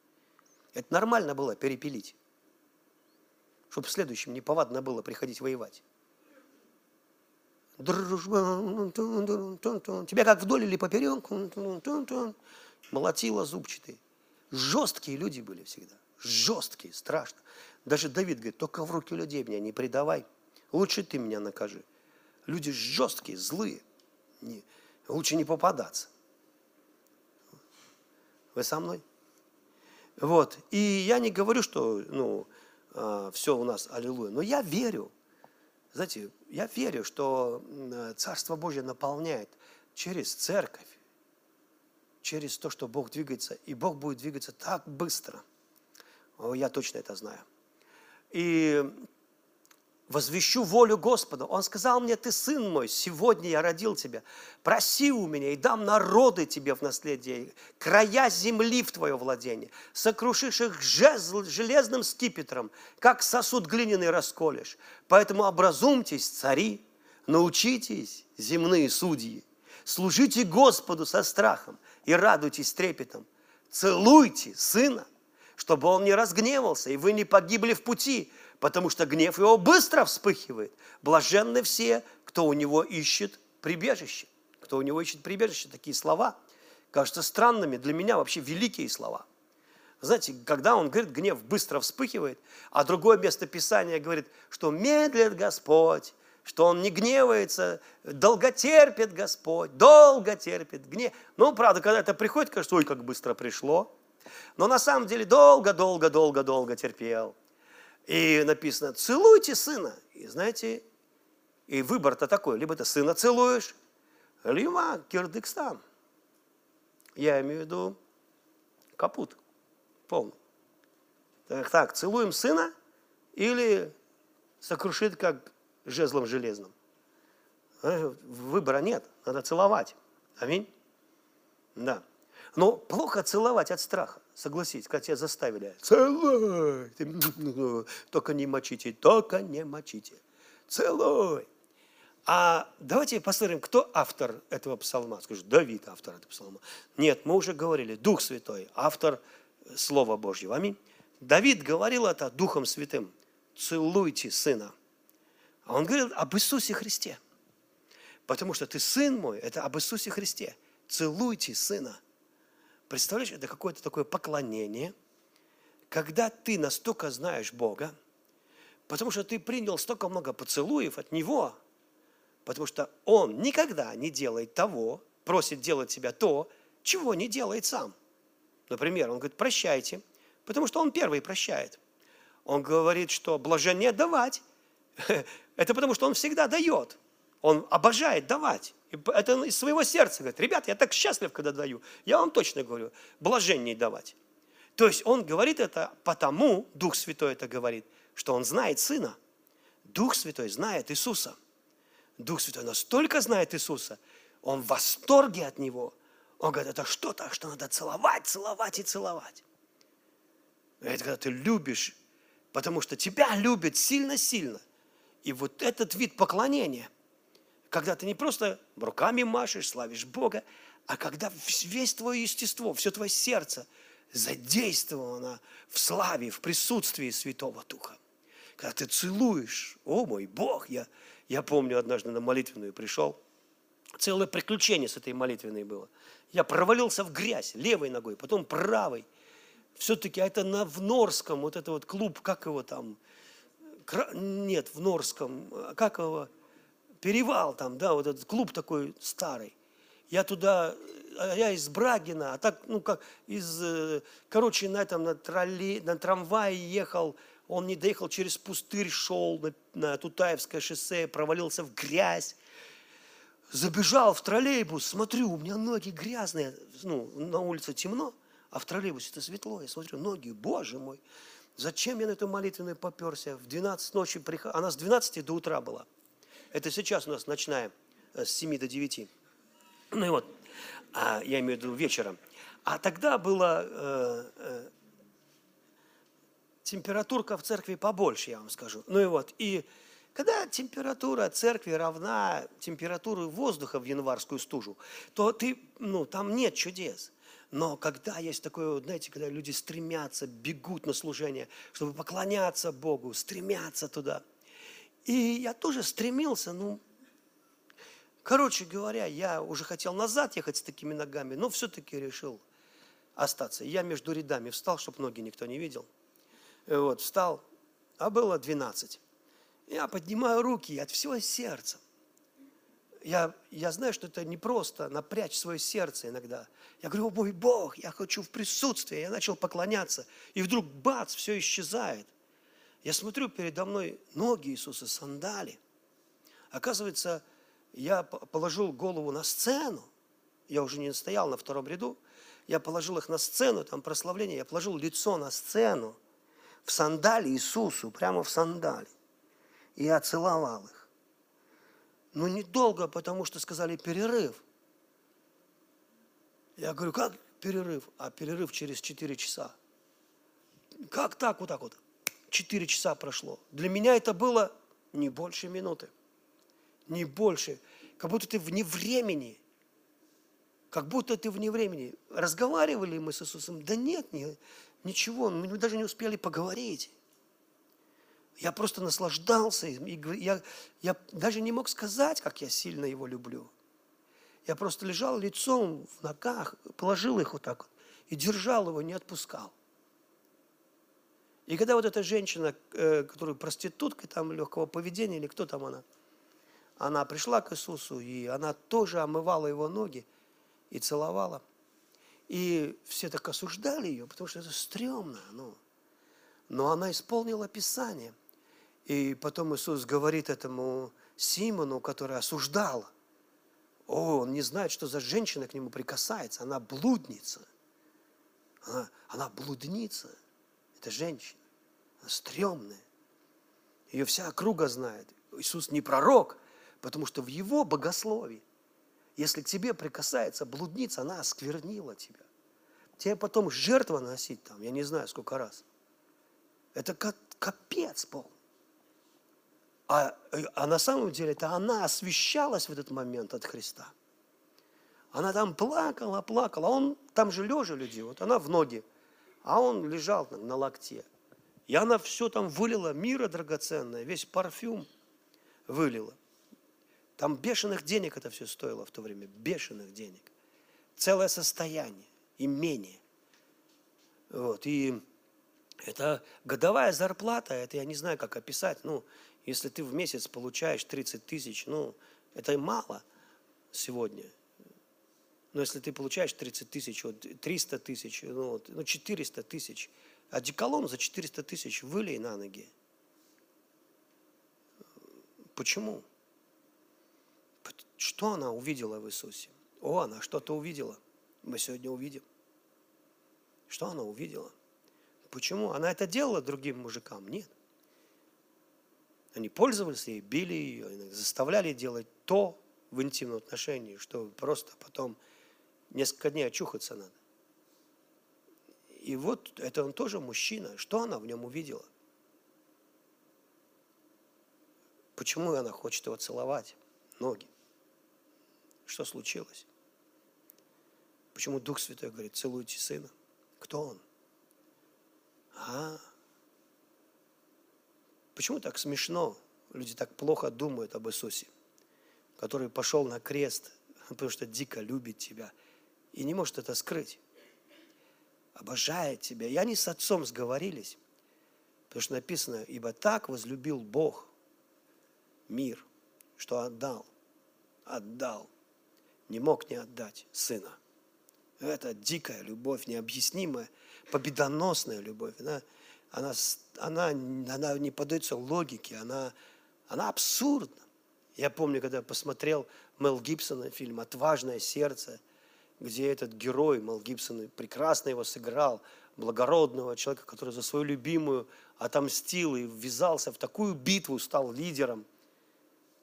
Это нормально было перепилить, чтобы в следующем неповадно было приходить воевать. Тебя как вдоль или поперек, молотила зубчатые. Жесткие люди были всегда. Жесткие, страшно. Даже Давид говорит, только в руки людей меня не предавай. Лучше ты меня накажи. Люди жесткие, злые. Не, лучше не попадаться. Вы со мной? Вот. И я не говорю, что ну, а, все у нас аллилуйя, но я верю. Знаете, я верю, что Царство Божье наполняет через церковь, через то, что Бог двигается, и Бог будет двигаться так быстро. Я точно это знаю. И возвещу волю Господа. Он сказал мне, ты сын мой, сегодня я родил тебя. Проси у меня и дам народы тебе в наследие, края земли в твое владение. Сокрушишь их жезл, железным скипетром, как сосуд глиняный расколешь. Поэтому образумьтесь, цари, научитесь, земные судьи. Служите Господу со страхом и радуйтесь трепетом. Целуйте сына, чтобы он не разгневался, и вы не погибли в пути, потому что гнев его быстро вспыхивает. Блаженны все, кто у него ищет прибежище. Кто у него ищет прибежище, такие слова кажутся странными, для меня вообще великие слова. Знаете, когда он говорит, гнев быстро вспыхивает, а другое место Писания говорит, что медлит Господь, что он не гневается, долго терпит Господь, долго терпит гнев. Ну, правда, когда это приходит, кажется, ой, как быстро пришло. Но на самом деле долго-долго-долго-долго терпел. И написано, целуйте сына. И знаете, и выбор-то такой, либо ты сына целуешь, либо Кирдыкстан. Я имею в виду капут полный. Так, так, целуем сына или сокрушит как жезлом железным. Выбора нет, надо целовать. Аминь. Да. Но плохо целовать от страха. Согласитесь, когда тебя заставили. Целуй! Только не мочите, только не мочите. Целуй! А давайте посмотрим, кто автор этого псалма. Скажут, Давид автор этого псалма. Нет, мы уже говорили, Дух Святой, автор Слова Божьего. Аминь. Давид говорил это Духом Святым. Целуйте сына. А он говорил об Иисусе Христе. Потому что ты сын мой, это об Иисусе Христе. Целуйте сына. Представляешь, это какое-то такое поклонение, когда ты настолько знаешь Бога, потому что ты принял столько много поцелуев от Него, потому что Он никогда не делает того, просит делать тебя то, чего не делает сам. Например, Он говорит, прощайте, потому что Он первый прощает. Он говорит, что блажение давать. Это потому, что Он всегда дает. Он обожает давать. Это из своего сердца говорит, ребят, я так счастлив, когда даю. Я вам точно говорю, блажение давать. То есть он говорит это потому, Дух Святой это говорит, что он знает Сына. Дух Святой знает Иисуса. Дух Святой настолько знает Иисуса, он в восторге от Него. Он говорит, это что-то, что надо целовать, целовать и целовать. Это когда ты любишь, потому что тебя любят сильно-сильно. И вот этот вид поклонения, когда ты не просто руками машешь, славишь Бога, а когда весь твое естество, все твое сердце задействовано в славе, в присутствии Святого Духа. Когда ты целуешь, о мой Бог, я, я помню однажды на молитвенную пришел, целое приключение с этой молитвенной было. Я провалился в грязь левой ногой, потом правой. Все-таки это на, в Норском, вот это вот клуб, как его там, нет, в Норском, как его, перевал там, да, вот этот клуб такой старый. Я туда, я из Брагина, а так, ну как, из, э, короче, на этом, на, тролле, на трамвае ехал, он не доехал, через пустырь шел на, на Тутаевское шоссе, провалился в грязь. Забежал в троллейбус, смотрю, у меня ноги грязные, ну, на улице темно, а в троллейбусе это светло, я смотрю, ноги, боже мой, зачем я на эту молитвенную поперся? В 12 ночи, приход... она с 12 до утра была. Это сейчас у нас ночная, э, с 7 до 9. Ну и вот, а, я имею в виду вечером. А тогда была э, э, температурка в церкви побольше, я вам скажу. Ну и вот, и когда температура церкви равна температуре воздуха в январскую стужу, то ты, ну, там нет чудес. Но когда есть такое, знаете, когда люди стремятся, бегут на служение, чтобы поклоняться Богу, стремятся туда. И я тоже стремился, ну, короче говоря, я уже хотел назад ехать с такими ногами, но все-таки решил остаться. Я между рядами встал, чтобы ноги никто не видел. И вот, встал, а было 12. Я поднимаю руки от всего сердца я, я знаю, что это не просто напрячь свое сердце иногда. Я говорю, о мой Бог, я хочу в присутствии. Я начал поклоняться. И вдруг, бац, все исчезает. Я смотрю передо мной ноги Иисуса, сандали. Оказывается, я положил голову на сцену. Я уже не стоял на втором ряду. Я положил их на сцену, там прославление. Я положил лицо на сцену в сандале Иисусу, прямо в сандале. И я целовал их. Но недолго, потому что сказали перерыв. Я говорю, как перерыв? А перерыв через 4 часа. Как так, вот так вот? 4 часа прошло. Для меня это было не больше минуты. Не больше. Как будто ты вне времени. Как будто ты вне времени. Разговаривали мы с Иисусом? Да нет, не, ничего. Мы даже не успели поговорить. Я просто наслаждался. И я, я даже не мог сказать, как я сильно его люблю. Я просто лежал лицом в ногах, положил их вот так вот и держал его, не отпускал. И когда вот эта женщина, э, которая проститутка там легкого поведения, или кто там она, она пришла к Иисусу, и она тоже омывала его ноги и целовала. И все так осуждали ее, потому что это стрёмно. Ну. Но она исполнила Писание – и потом Иисус говорит этому Симону, который осуждал. О, он не знает, что за женщина к нему прикасается. Она блудница. Она, она блудница. Это женщина. Она стрёмная. Ее вся округа знает. Иисус не пророк, потому что в его богословии, если к тебе прикасается блудница, она осквернила тебя. Тебе потом жертва носить там, я не знаю сколько раз. Это как капец полный. А, а на самом деле это она освещалась в этот момент от Христа. Она там плакала, плакала. Он там же лежа люди, вот она в ноги, а он лежал на локте. И она все там вылила, мира драгоценное, весь парфюм вылила. Там бешеных денег это все стоило в то время, бешеных денег. Целое состояние, имение. Вот, и это годовая зарплата, это я не знаю, как описать. Ну, если ты в месяц получаешь 30 тысяч, ну, это мало сегодня. Но если ты получаешь 30 тысяч, вот 300 тысяч, ну, вот, ну 400 тысяч, а деколон за 400 тысяч вылей на ноги. Почему? Что она увидела в Иисусе? О, она что-то увидела. Мы сегодня увидим. Что она увидела? Почему? Она это делала другим мужикам? Нет. Они пользовались ей, били ее, заставляли делать то в интимном отношении, что просто потом несколько дней очухаться надо. И вот это он тоже мужчина. Что она в нем увидела? Почему она хочет его целовать? Ноги. Что случилось? Почему Дух Святой говорит, целуйте сына? Кто он? А, почему так смешно? Люди так плохо думают об Иисусе, который пошел на крест, потому что дико любит тебя и не может это скрыть. Обожает тебя. И они с отцом сговорились, потому что написано, ибо так возлюбил Бог мир, что отдал, отдал, не мог не отдать сына. Это дикая любовь, необъяснимая, победоносная любовь. Она, она, она, она не поддается логике, она, она абсурдна. Я помню, когда я посмотрел Мел Гибсона фильм «Отважное сердце», где этот герой Мел Гибсон прекрасно его сыграл, благородного человека, который за свою любимую отомстил и ввязался в такую битву, стал лидером.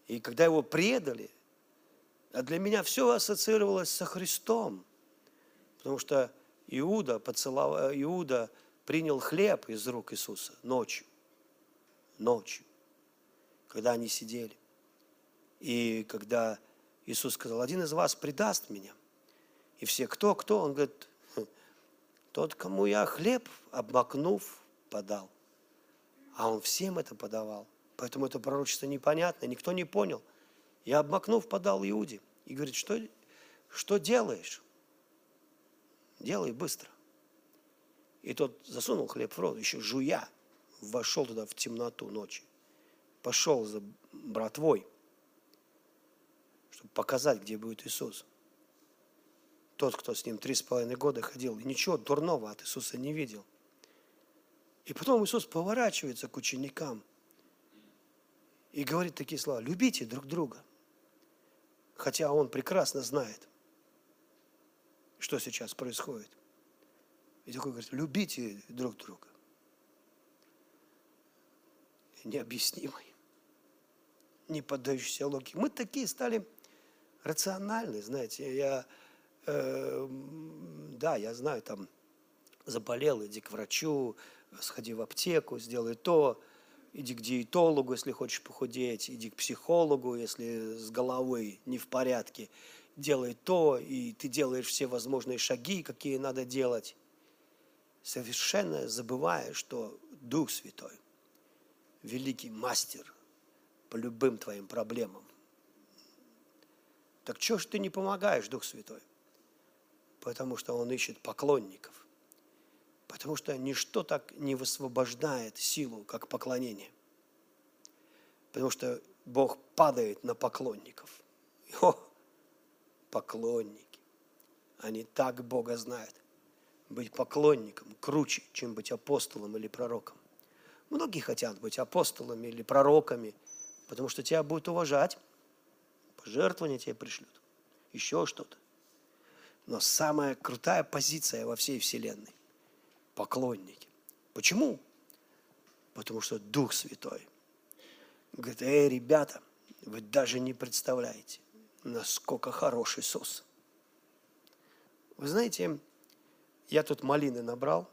И когда его предали, а для меня все ассоциировалось со Христом, потому что Иуда, поцеловал, Иуда принял хлеб из рук Иисуса ночью, ночью, когда они сидели. И когда Иисус сказал, один из вас предаст меня. И все, кто, кто? Он говорит, «Хм, тот, кому я хлеб, обмакнув, подал. А он всем это подавал. Поэтому это пророчество непонятно, никто не понял. Я обмакнув, подал Иуде. И говорит, что, что делаешь? Делай быстро. И тот засунул хлеб в рот, еще жуя, вошел туда в темноту ночи. Пошел за братвой, чтобы показать, где будет Иисус. Тот, кто с ним три с половиной года ходил, и ничего дурного от Иисуса не видел. И потом Иисус поворачивается к ученикам и говорит такие слова, любите друг друга. Хотя он прекрасно знает, что сейчас происходит. И такой говорит, любите друг друга. Необъяснимый, не поддающийся логике. Мы такие стали рациональные, знаете. Я, э, да, я знаю, там, заболел, иди к врачу, сходи в аптеку, сделай то, иди к диетологу, если хочешь похудеть, иди к психологу, если с головой не в порядке, делай то, и ты делаешь все возможные шаги, какие надо делать, совершенно забывая, что Дух Святой, великий мастер по любым твоим проблемам. Так что ж ты не помогаешь, Дух Святой? Потому что Он ищет поклонников. Потому что ничто так не высвобождает силу, как поклонение. Потому что Бог падает на поклонников. О, поклонники. Они так Бога знают. Быть поклонником круче, чем быть апостолом или пророком. Многие хотят быть апостолами или пророками, потому что тебя будут уважать, пожертвования тебе пришлют, еще что-то. Но самая крутая позиция во всей Вселенной – поклонники. Почему? Потому что Дух Святой говорит, эй, ребята, вы даже не представляете, насколько хорош Иисус. Вы знаете, я тут малины набрал.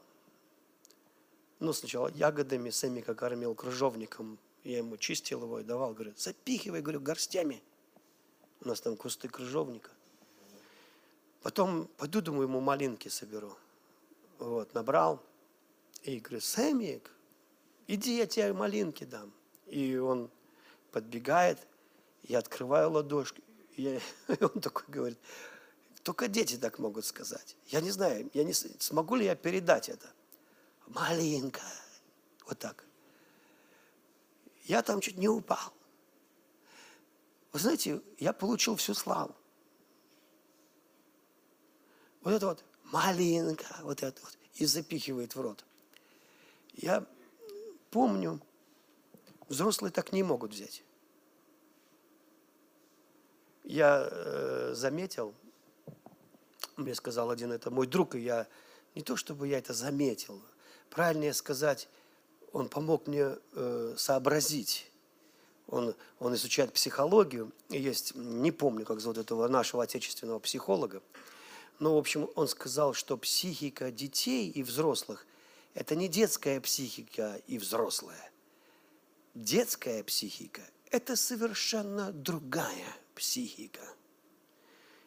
Ну, сначала ягодами, сами как кормил крыжовником. Я ему чистил его и давал. Говорю, запихивай, говорю, горстями. У нас там кусты крыжовника. Потом пойду, думаю, ему малинки соберу. Вот, набрал. И говорю, Сэмик, иди, я тебе малинки дам. И он подбегает, я открываю ладошки, и он такой говорит, только дети так могут сказать. Я не знаю, я не, смогу ли я передать это. Малинка. Вот так. Я там чуть не упал. Вы знаете, я получил всю славу. Вот это вот малинка, вот это вот, и запихивает в рот. Я помню, взрослые так не могут взять. Я э, заметил, мне сказал один, это мой друг, и я, не то чтобы я это заметил, правильнее сказать, он помог мне э, сообразить. Он, он изучает психологию, есть, не помню, как зовут этого нашего отечественного психолога, но, в общем, он сказал, что психика детей и взрослых – это не детская психика и взрослая. Детская психика – это совершенно другая психика.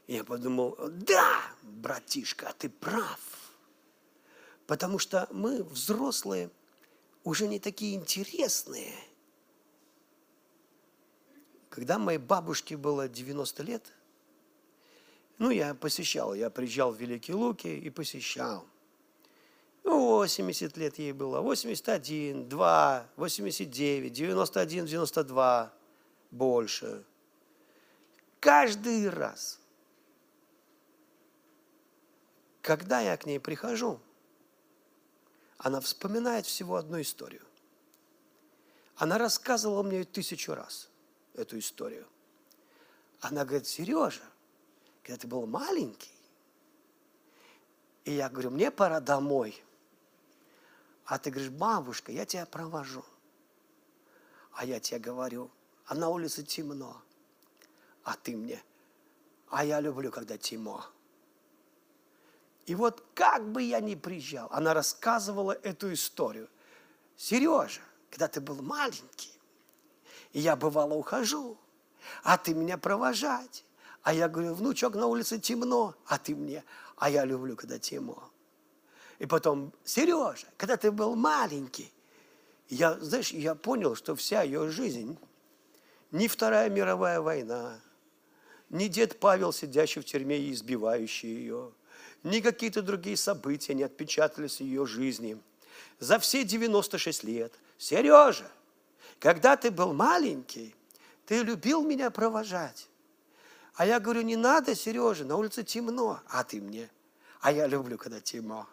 Я подумал, да, братишка, ты прав. Потому что мы, взрослые, уже не такие интересные. Когда моей бабушке было 90 лет, ну, я посещал, я приезжал в Великие Луки и посещал. Ну, 80 лет ей было, 81, 2, 89, 91, 92, больше. Каждый раз – Когда я к ней прихожу, она вспоминает всего одну историю. Она рассказывала мне тысячу раз эту историю. Она говорит, Сережа, когда ты был маленький, и я говорю, мне пора домой. А ты говоришь, бабушка, я тебя провожу. А я тебе говорю, а на улице темно. А ты мне, а я люблю, когда темно. И вот как бы я ни приезжал, она рассказывала эту историю. Сережа, когда ты был маленький, я бывало ухожу, а ты меня провожать. А я говорю, внучок, на улице темно, а ты мне, а я люблю, когда темно. И потом, Сережа, когда ты был маленький, я, знаешь, я понял, что вся ее жизнь, не Вторая мировая война, не дед Павел, сидящий в тюрьме и избивающий ее, ни какие-то другие события не отпечатались в ее жизни. За все 96 лет. Сережа, когда ты был маленький, ты любил меня провожать. А я говорю, не надо, Сережа, на улице темно, а ты мне. А я люблю, когда темно.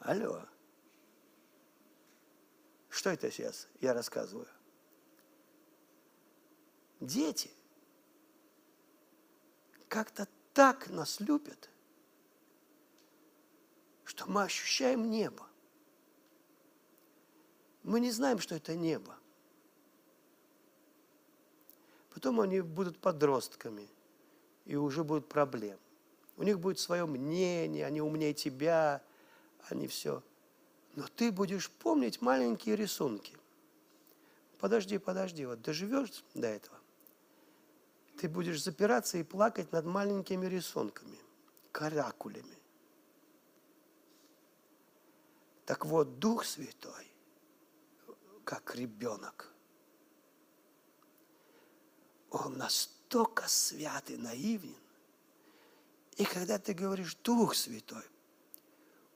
Алло. Что это сейчас я рассказываю? Дети – как-то так нас любят, что мы ощущаем небо. Мы не знаем, что это небо. Потом они будут подростками, и уже будут проблемы. У них будет свое мнение, они умнее тебя, они все. Но ты будешь помнить маленькие рисунки. Подожди, подожди, вот доживешь до этого ты будешь запираться и плакать над маленькими рисунками, каракулями. Так вот, Дух Святой, как ребенок, он настолько свят и наивен. И когда ты говоришь Дух Святой,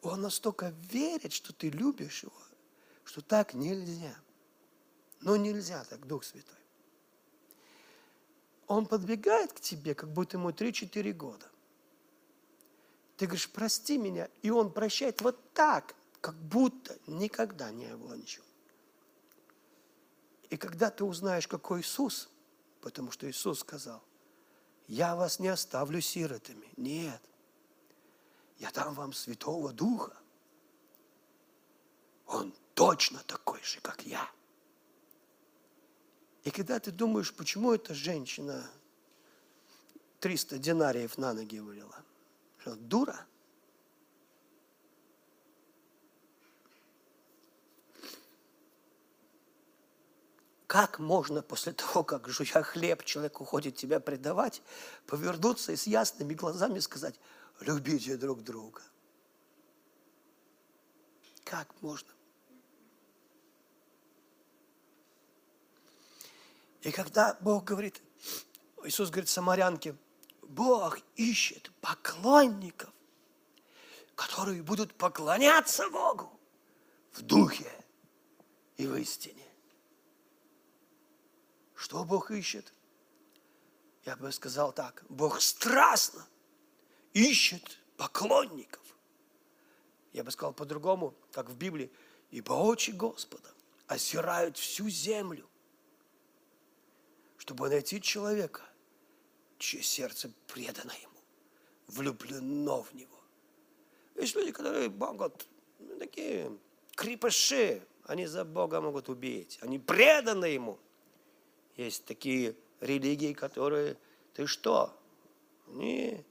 он настолько верит, что ты любишь его, что так нельзя. Но нельзя так, Дух Святой он подбегает к тебе, как будто ему 3-4 года. Ты говоришь, прости меня, и он прощает вот так, как будто никогда не было ничего. И когда ты узнаешь, какой Иисус, потому что Иисус сказал, я вас не оставлю сиротами. Нет, я дам вам Святого Духа. Он точно такой же, как я. И когда ты думаешь, почему эта женщина 300 динариев на ноги вылила, что дура? Как можно после того, как жуя хлеб, человек уходит тебя предавать, повернуться и с ясными глазами сказать, любите друг друга. Как можно? И когда Бог говорит, Иисус говорит самарянке, Бог ищет поклонников, которые будут поклоняться Богу в духе и в истине. Что Бог ищет? Я бы сказал так, Бог страстно ищет поклонников. Я бы сказал по-другому, как в Библии, ибо очи Господа озирают всю землю, чтобы найти человека, чье сердце предано ему, влюблено в него. Есть люди, которые могут, ну, такие крепыши, они за Бога могут убить, они преданы ему. Есть такие религии, которые, ты что, они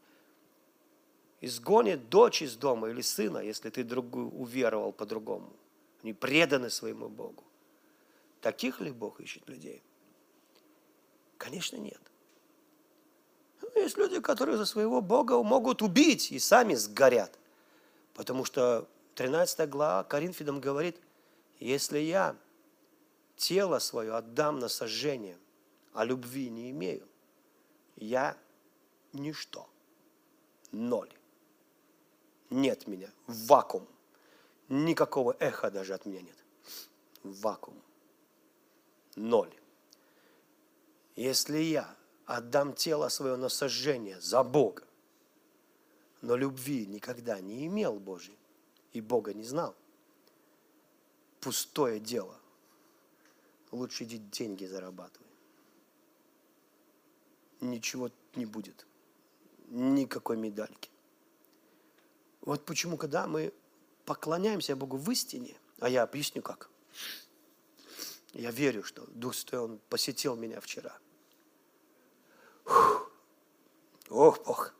изгонят дочь из дома или сына, если ты другую уверовал по-другому. Они преданы своему Богу. Таких ли Бог ищет людей? Конечно, нет. Ну, есть люди, которые за своего Бога могут убить и сами сгорят. Потому что 13 глава Коринфянам говорит, если я тело свое отдам на сожжение, а любви не имею, я ничто, ноль. Нет меня, вакуум. Никакого эха даже от меня нет. Вакуум. Ноль. Если я отдам тело свое на сожжение за Бога, но любви никогда не имел Божий и Бога не знал, пустое дело. Лучше иди деньги зарабатывай. Ничего не будет. Никакой медальки. Вот почему, когда мы поклоняемся Богу в истине, а я объясню как. Я верю, что Дух Святой, Он посетил меня вчера. Фух. Ох, Бог.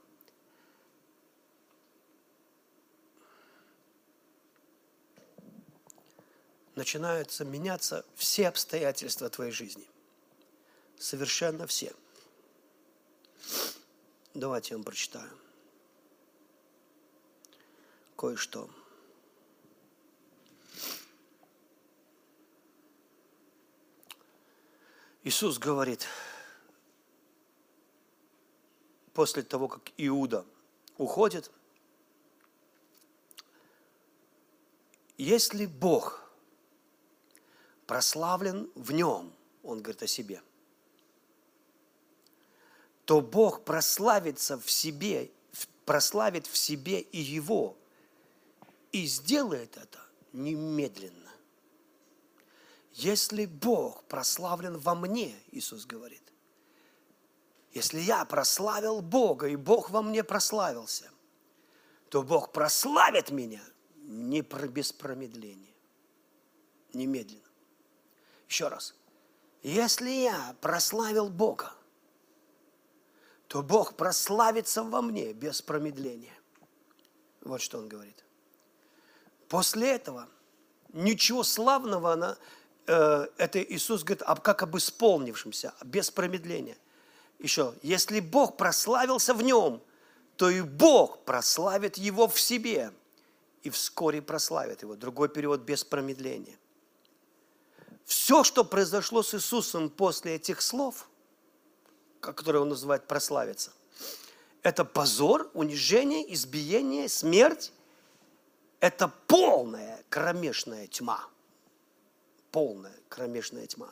Начинаются меняться все обстоятельства твоей жизни. Совершенно все. Давайте я вам прочитаю. Кое-что. Иисус говорит, после того, как Иуда уходит, если Бог – прославлен в нем, он говорит о себе, то Бог прославится в себе, прославит в себе и его, и сделает это немедленно. Если Бог прославлен во мне, Иисус говорит, если я прославил Бога, и Бог во мне прославился, то Бог прославит меня не без промедления, немедленно. Еще раз. Если я прославил Бога, то Бог прославится во мне без промедления. Вот что он говорит. После этого ничего славного она, э, это Иисус говорит, об, как об исполнившемся, без промедления. Еще, если Бог прославился в нем, то и Бог прославит его в себе и вскоре прославит его. Другой перевод без промедления все, что произошло с Иисусом после этих слов, которые он называет прославиться, это позор, унижение, избиение, смерть. Это полная кромешная тьма. Полная кромешная тьма.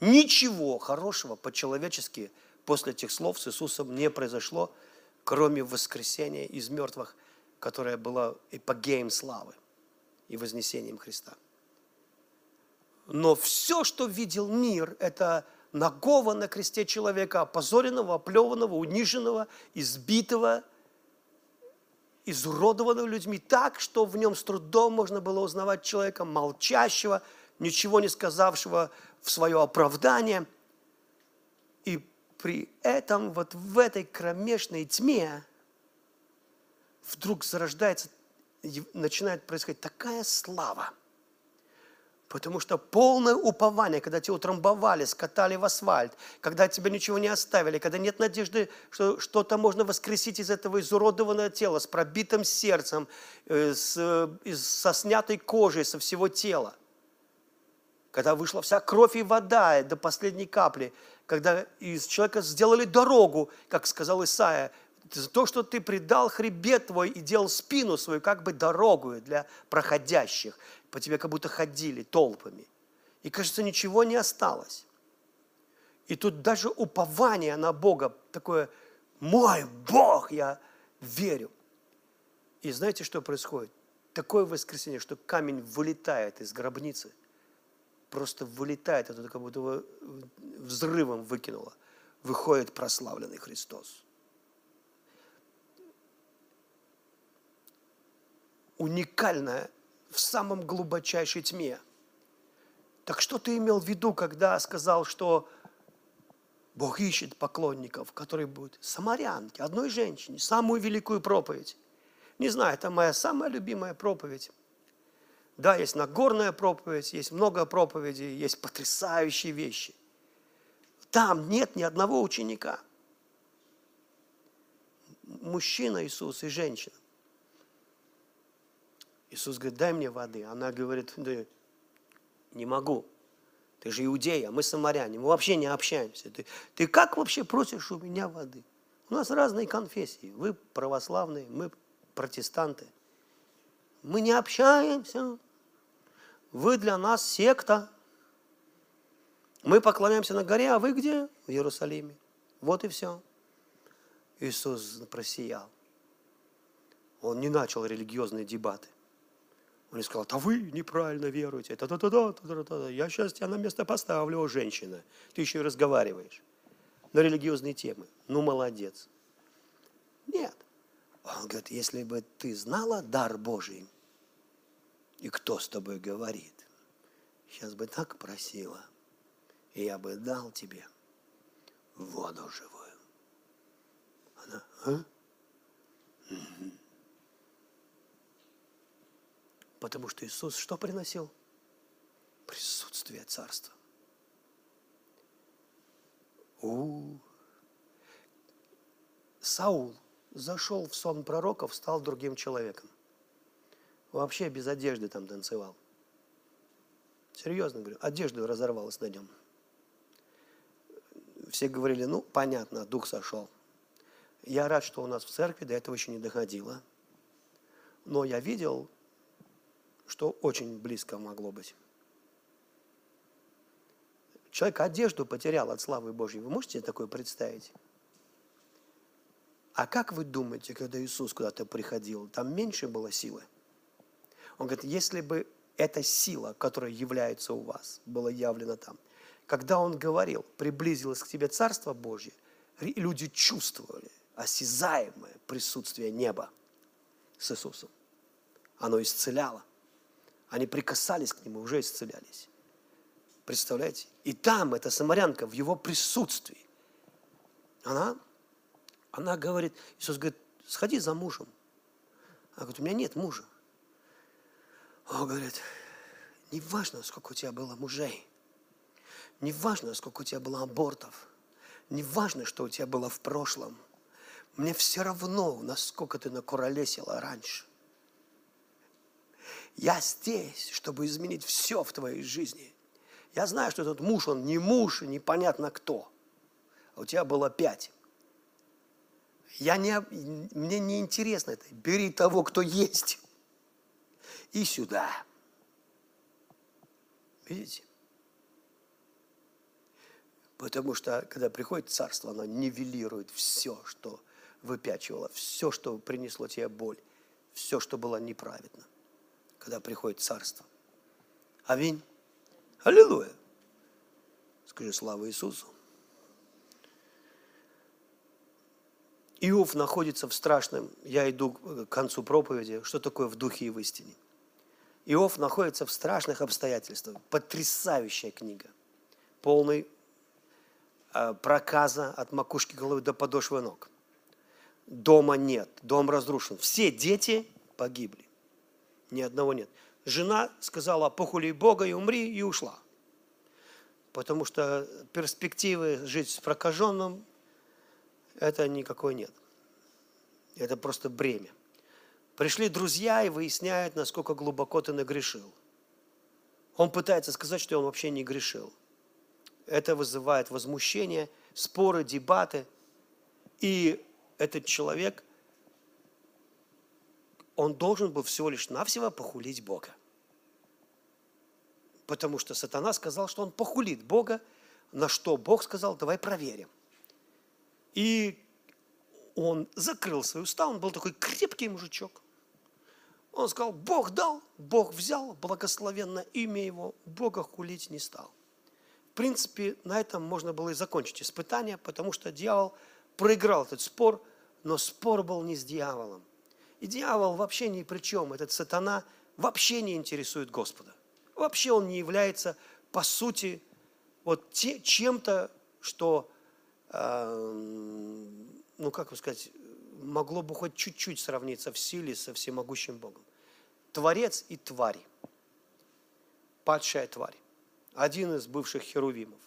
Ничего хорошего по-человечески после этих слов с Иисусом не произошло, кроме воскресения из мертвых, которое было эпогеем славы и вознесением Христа – но все, что видел мир, это нагого на кресте человека, опозоренного, оплеванного, униженного, избитого, изуродованного людьми так, что в нем с трудом можно было узнавать человека, молчащего, ничего не сказавшего в свое оправдание. И при этом вот в этой кромешной тьме вдруг зарождается, начинает происходить такая слава – Потому что полное упование, когда тебя утрамбовали, скатали в асфальт, когда тебя ничего не оставили, когда нет надежды, что что-то можно воскресить из этого изуродованного тела, с пробитым сердцем, э, с, э, со снятой кожей, со всего тела. Когда вышла вся кровь и вода до последней капли, когда из человека сделали дорогу, как сказал Исаия, за то, что ты предал хребет твой и делал спину свою как бы дорогу для проходящих по тебе как будто ходили толпами. И, кажется, ничего не осталось. И тут даже упование на Бога, такое, мой Бог, я верю. И знаете, что происходит? Такое воскресенье, что камень вылетает из гробницы, просто вылетает, это как будто его взрывом выкинуло. Выходит прославленный Христос. Уникальная в самом глубочайшей тьме. Так что ты имел в виду, когда сказал, что Бог ищет поклонников, которые будут самарянки, одной женщине, самую великую проповедь? Не знаю, это моя самая любимая проповедь. Да, есть Нагорная проповедь, есть много проповедей, есть потрясающие вещи. Там нет ни одного ученика. Мужчина Иисус и женщина. Иисус говорит, дай мне воды. Она говорит, да, не могу. Ты же иудея, мы самаряне, мы вообще не общаемся. Ты, ты как вообще просишь у меня воды? У нас разные конфессии. Вы православные, мы протестанты. Мы не общаемся. Вы для нас секта. Мы поклоняемся на горе, а вы где? В Иерусалиме. Вот и все. Иисус просиял. Он не начал религиозные дебаты. Он сказал, а вы неправильно веруете. Та -та -та -та, та -та -та. Я сейчас тебя на место поставлю, женщина. Ты еще и разговариваешь на религиозные темы. Ну, молодец. Нет. Он говорит, если бы ты знала дар Божий, и кто с тобой говорит, сейчас бы так просила, и я бы дал тебе воду живую. Она, а? Угу. Потому что Иисус что приносил? Присутствие Царства. У, Саул зашел в сон пророков, стал другим человеком. Вообще без одежды там танцевал. Серьезно говорю, одежду разорвалась на нем. Все говорили, ну, понятно, дух сошел. Я рад, что у нас в церкви до этого еще не доходило. Но я видел что очень близко могло быть. Человек одежду потерял от славы Божьей. Вы можете такое представить? А как вы думаете, когда Иисус куда-то приходил, там меньше было силы? Он говорит, если бы эта сила, которая является у вас, была явлена там, когда Он говорил, приблизилось к тебе Царство Божье, люди чувствовали осязаемое присутствие неба с Иисусом. Оно исцеляло. Они прикасались к нему, уже исцелялись. Представляете? И там эта самарянка в его присутствии. Она, она говорит, Иисус говорит, сходи за мужем. Она говорит, у меня нет мужа. Он говорит, не важно, сколько у тебя было мужей. Не важно, сколько у тебя было абортов. Не важно, что у тебя было в прошлом. Мне все равно, насколько ты накуролесила раньше. Я здесь, чтобы изменить все в твоей жизни. Я знаю, что этот муж, он не муж, непонятно кто. А у тебя было пять. Я не, мне не интересно это. Бери того, кто есть. И сюда. Видите? Потому что, когда приходит царство, оно нивелирует все, что выпячивало, все, что принесло тебе боль, все, что было неправедно когда приходит царство. Аминь. Аллилуйя. Скажи слава Иисусу. Иов находится в страшном, я иду к концу проповеди, что такое в духе и в истине. Иов находится в страшных обстоятельствах. Потрясающая книга. Полный э, проказа от макушки головы до подошвы ног. Дома нет, дом разрушен. Все дети погибли. Ни одного нет. Жена сказала, похули Бога и умри, и ушла. Потому что перспективы жить с прокаженным, это никакой нет. Это просто бремя. Пришли друзья и выясняют, насколько глубоко ты нагрешил. Он пытается сказать, что он вообще не грешил. Это вызывает возмущение, споры, дебаты. И этот человек, он должен был всего лишь навсего похулить Бога. Потому что сатана сказал, что он похулит Бога, на что Бог сказал, давай проверим. И он закрыл свои уста, он был такой крепкий мужичок. Он сказал, Бог дал, Бог взял, благословенно имя его, Бога хулить не стал. В принципе, на этом можно было и закончить испытание, потому что дьявол проиграл этот спор, но спор был не с дьяволом. И дьявол вообще ни при чем, этот сатана вообще не интересует Господа. Вообще он не является, по сути, вот те, чем-то, что, э, ну как сказать, могло бы хоть чуть-чуть сравниться в силе со всемогущим Богом. Творец и тварь. Падшая тварь. Один из бывших херувимов.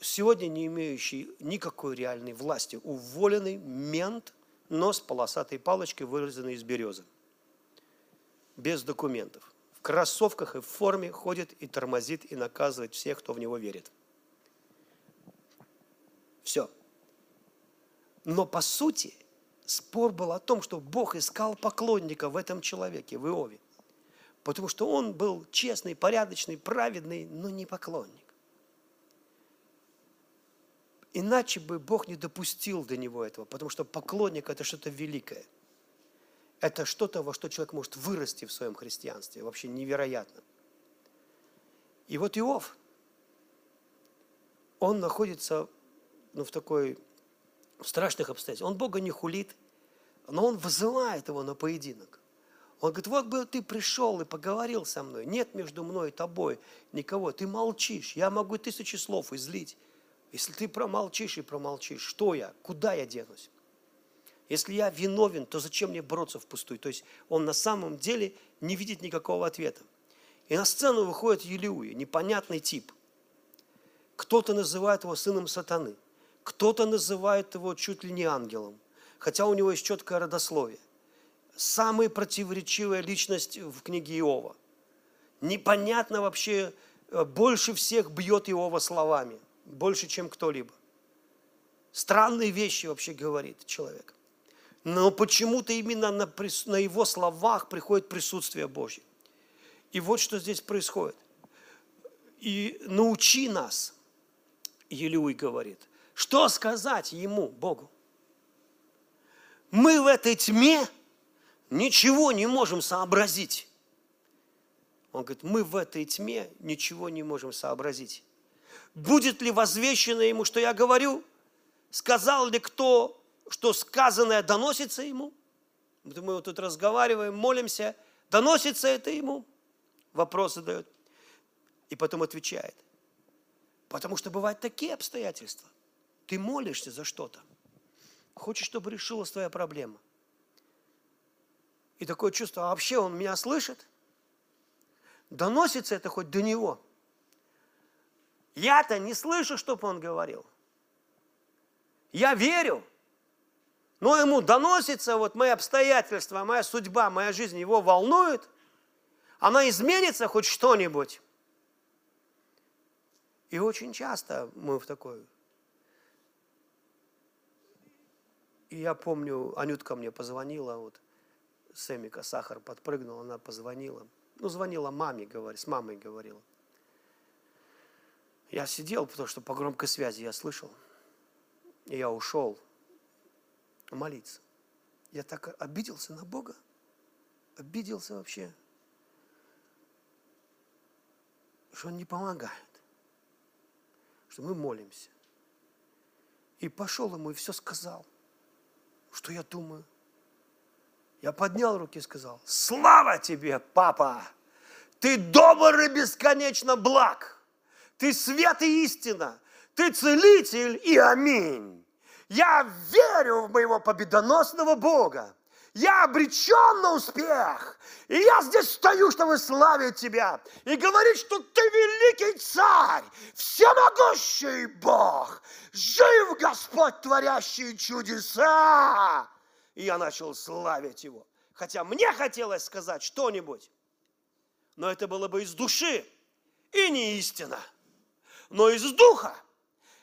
Сегодня не имеющий никакой реальной власти. Уволенный мент, но с полосатой палочкой, вырезанной из березы. Без документов. В кроссовках и в форме ходит и тормозит и наказывает всех, кто в него верит. Все. Но по сути спор был о том, что Бог искал поклонника в этом человеке, в Иове. Потому что он был честный, порядочный, праведный, но не поклонник. Иначе бы Бог не допустил до него этого, потому что поклонник – это что-то великое. Это что-то, во что человек может вырасти в своем христианстве. Вообще невероятно. И вот Иов, он находится ну, в такой в страшных обстоятельствах. Он Бога не хулит, но он вызывает его на поединок. Он говорит, вот бы ты пришел и поговорил со мной. Нет между мной и тобой никого. Ты молчишь. Я могу тысячи слов излить. Если ты промолчишь и промолчишь, что я? Куда я денусь? Если я виновен, то зачем мне бороться впустую? То есть он на самом деле не видит никакого ответа. И на сцену выходит Елеуя, непонятный тип. Кто-то называет его сыном сатаны – кто-то называет его чуть ли не ангелом, хотя у него есть четкое родословие. Самая противоречивая личность в книге Иова. Непонятно вообще, э, больше всех бьет Иова словами, больше, чем кто-либо. Странные вещи вообще говорит человек. Но почему-то именно на, на его словах приходит присутствие Божье. И вот что здесь происходит. И научи нас, Елюй говорит, что сказать ему, Богу? Мы в этой тьме ничего не можем сообразить. Он говорит, мы в этой тьме ничего не можем сообразить. Будет ли возвещено ему, что я говорю? Сказал ли кто, что сказанное доносится ему? Мы вот тут разговариваем, молимся, доносится это ему? Вопрос задает. И потом отвечает. Потому что бывают такие обстоятельства – ты молишься за что-то. Хочешь, чтобы решилась твоя проблема. И такое чувство, а вообще он меня слышит? Доносится это хоть до него? Я-то не слышу, чтобы он говорил. Я верю, но ему доносится, вот мои обстоятельства, моя судьба, моя жизнь его волнует. Она изменится хоть что-нибудь. И очень часто мы в такой И я помню, Анютка мне позвонила, вот Сэмика сахар подпрыгнул, она позвонила. Ну, звонила маме, говорит, с мамой говорила. Я сидел, потому что по громкой связи я слышал. И я ушел молиться. Я так обиделся на Бога. Обиделся вообще. Что Он не помогает. Что мы молимся. И пошел ему и все сказал – что я думаю? Я поднял руки и сказал, слава тебе, папа! Ты добр и бесконечно благ. Ты свет и истина. Ты целитель и аминь. Я верю в моего победоносного Бога. Я обречен на успех. И я здесь стою, чтобы славить Тебя. И говорить, что Ты великий царь, всемогущий Бог. Жив Господь, творящий чудеса. И я начал славить Его. Хотя мне хотелось сказать что-нибудь. Но это было бы из души и не истина. Но из духа.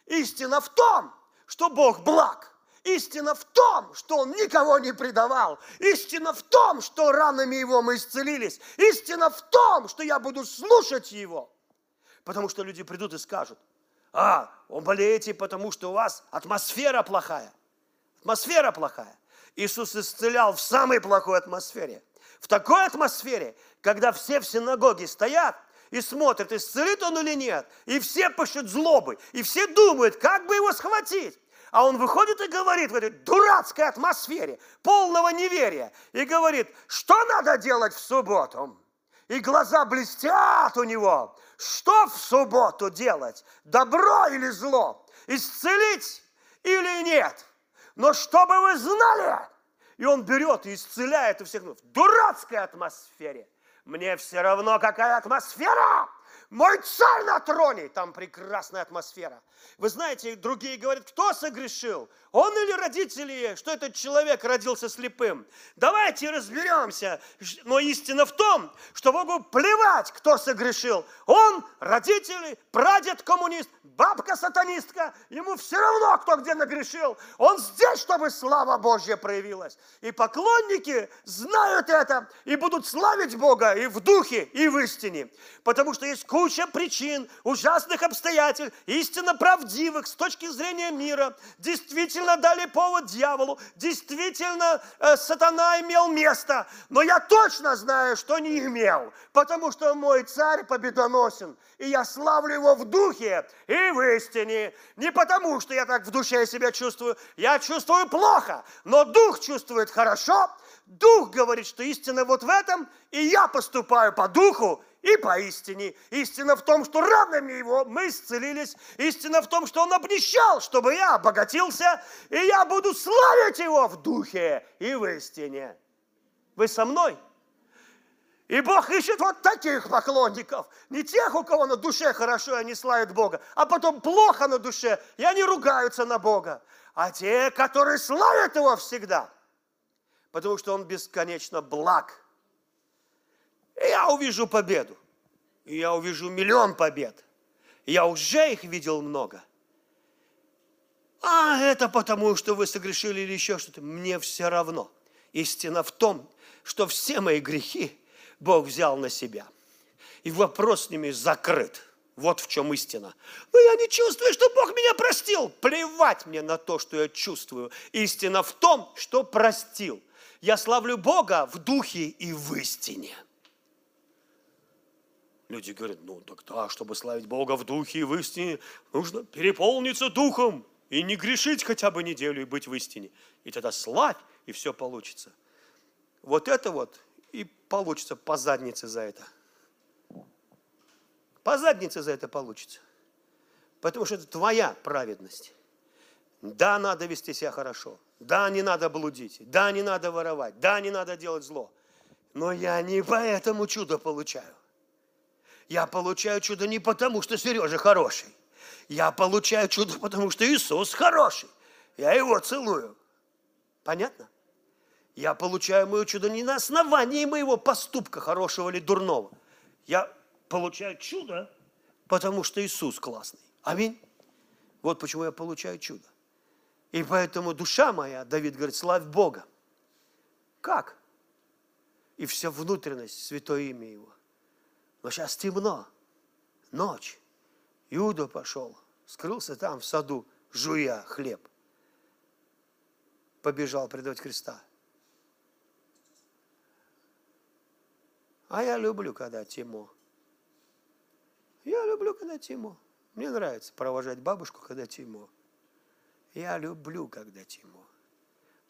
Истина в том, что Бог благ. Истина в том, что Он никого не предавал. Истина в том, что ранами Его мы исцелились. Истина в том, что я буду слушать Его. Потому что люди придут и скажут, а, вы болеете, потому что у вас атмосфера плохая. Атмосфера плохая. Иисус исцелял в самой плохой атмосфере. В такой атмосфере, когда все в синагоге стоят и смотрят, исцелит он или нет, и все пышут злобы, и все думают, как бы его схватить. А он выходит и говорит в этой дурацкой атмосфере, полного неверия, и говорит, что надо делать в субботу? И глаза блестят у него. Что в субботу делать? Добро или зло? Исцелить или нет? Но чтобы вы знали, и он берет и исцеляет у всех в дурацкой атмосфере. Мне все равно, какая атмосфера. Мой царь на троне! Там прекрасная атмосфера. Вы знаете, другие говорят, кто согрешил? Он или родители, что этот человек родился слепым? Давайте разберемся. Но истина в том, что Богу плевать, кто согрешил. Он, родители, прадед коммунист, бабка сатанистка. Ему все равно, кто где нагрешил. Он здесь, чтобы слава Божья проявилась. И поклонники знают это и будут славить Бога и в духе, и в истине. Потому что есть куча причин, ужасных обстоятельств, истинно правдивых с точки зрения мира, действительно дали повод дьяволу, действительно э, сатана имел место, но я точно знаю, что не имел, потому что мой царь победоносен, и я славлю его в духе и в истине, не потому, что я так в душе себя чувствую, я чувствую плохо, но дух чувствует хорошо, дух говорит, что истина вот в этом, и я поступаю по духу, и поистине. Истина в том, что ранами его мы исцелились. Истина в том, что он обнищал, чтобы я обогатился, и я буду славить его в духе и в истине. Вы со мной? И Бог ищет вот таких поклонников. Не тех, у кого на душе хорошо, и они славят Бога, а потом плохо на душе, и они ругаются на Бога. А те, которые славят Его всегда, потому что Он бесконечно благ – я увижу победу. Я увижу миллион побед. Я уже их видел много. А это потому, что вы согрешили или еще что-то. Мне все равно. Истина в том, что все мои грехи Бог взял на себя. И вопрос с ними закрыт. Вот в чем истина. Но я не чувствую, что Бог меня простил. Плевать мне на то, что я чувствую. Истина в том, что простил. Я славлю Бога в духе и в истине. Люди говорят, ну тогда, чтобы славить Бога в духе и в истине, нужно переполниться духом и не грешить хотя бы неделю и быть в истине. И тогда славь, и все получится. Вот это вот и получится по заднице за это. По заднице за это получится. Потому что это твоя праведность. Да, надо вести себя хорошо. Да, не надо блудить. Да, не надо воровать. Да, не надо делать зло. Но я не поэтому чудо получаю. Я получаю чудо не потому, что Сережа хороший. Я получаю чудо, потому что Иисус хороший. Я его целую. Понятно? Я получаю мое чудо не на основании моего поступка, хорошего или дурного. Я получаю чудо, потому что Иисус классный. Аминь. Вот почему я получаю чудо. И поэтому душа моя, Давид говорит, славь Бога. Как? И вся внутренность, святое имя Его. Но сейчас темно, ночь. Иуда пошел, скрылся там в саду, жуя хлеб. Побежал предавать Христа. А я люблю, когда темо. Я люблю, когда темо. Мне нравится провожать бабушку, когда темо. Я люблю, когда темо.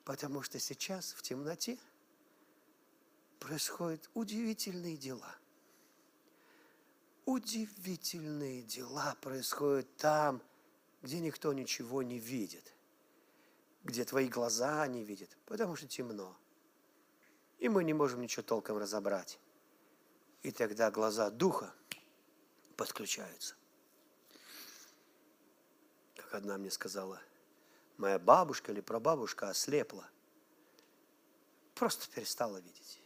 Потому что сейчас в темноте происходят удивительные дела – удивительные дела происходят там, где никто ничего не видит, где твои глаза не видят, потому что темно. и мы не можем ничего толком разобрать. И тогда глаза духа подключаются. Как одна мне сказала, моя бабушка или прабабушка ослепла. Просто перестала видеть.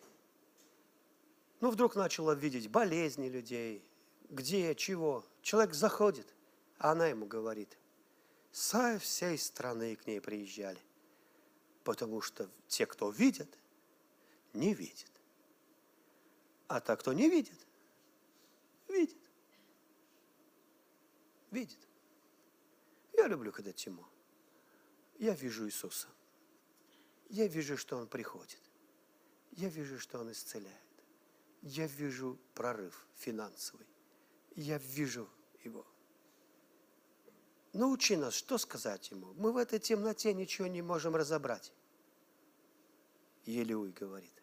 Ну, вдруг начала видеть болезни людей, где, чего. Человек заходит, а она ему говорит. Со всей страны к ней приезжали. Потому что те, кто видят, не видят. А та, кто не видит, видит. Видит. Я люблю, когда тьму. Я вижу Иисуса. Я вижу, что Он приходит. Я вижу, что Он исцеляет. Я вижу прорыв финансовый. Я вижу Его. Научи нас, что сказать Ему. Мы в этой темноте ничего не можем разобрать. Елеуй говорит.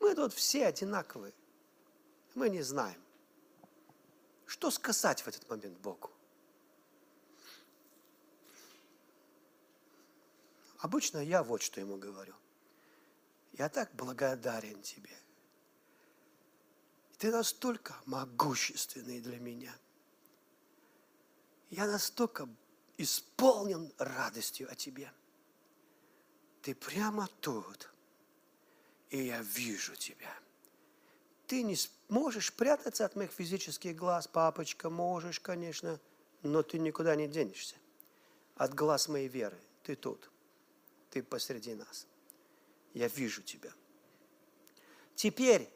Мы тут все одинаковые. Мы не знаем. Что сказать в этот момент Богу? Обычно я вот что ему говорю. Я так благодарен тебе. Ты настолько могущественный для меня. Я настолько исполнен радостью о тебе. Ты прямо тут, и я вижу тебя. Ты не можешь прятаться от моих физических глаз, папочка, можешь, конечно, но ты никуда не денешься. От глаз моей веры ты тут ты посреди нас. Я вижу тебя. Теперь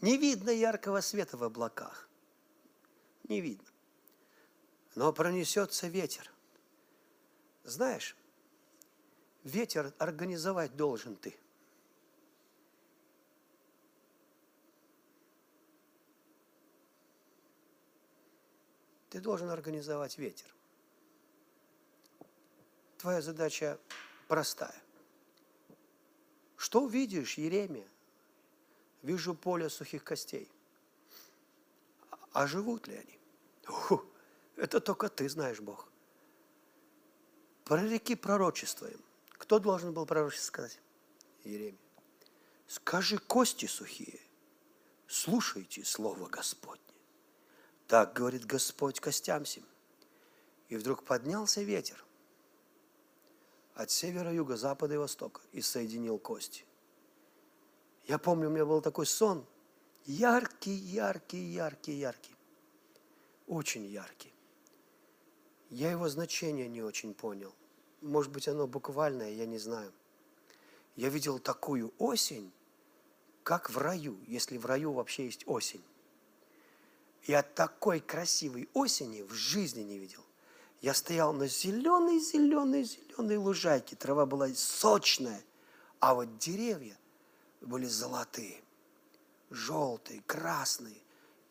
не видно яркого света в облаках. Не видно. Но пронесется ветер. Знаешь, ветер организовать должен ты. Ты должен организовать ветер. Твоя задача простая. Что видишь, Еремия? Вижу поле сухих костей. А живут ли они? Фу, это только ты знаешь, Бог. Прореки пророчество им. Кто должен был пророчество сказать? Еремия. Скажи кости сухие, слушайте слово Господне. Так говорит Господь костям сим. И вдруг поднялся ветер, от севера, юга, запада и востока и соединил кости. Я помню, у меня был такой сон, яркий, яркий, яркий, яркий, очень яркий. Я его значение не очень понял. Может быть, оно буквальное, я не знаю. Я видел такую осень, как в раю, если в раю вообще есть осень. Я такой красивой осени в жизни не видел. Я стоял на зеленой, зеленой, зеленой лужайке. Трава была сочная, а вот деревья были золотые, желтые, красные.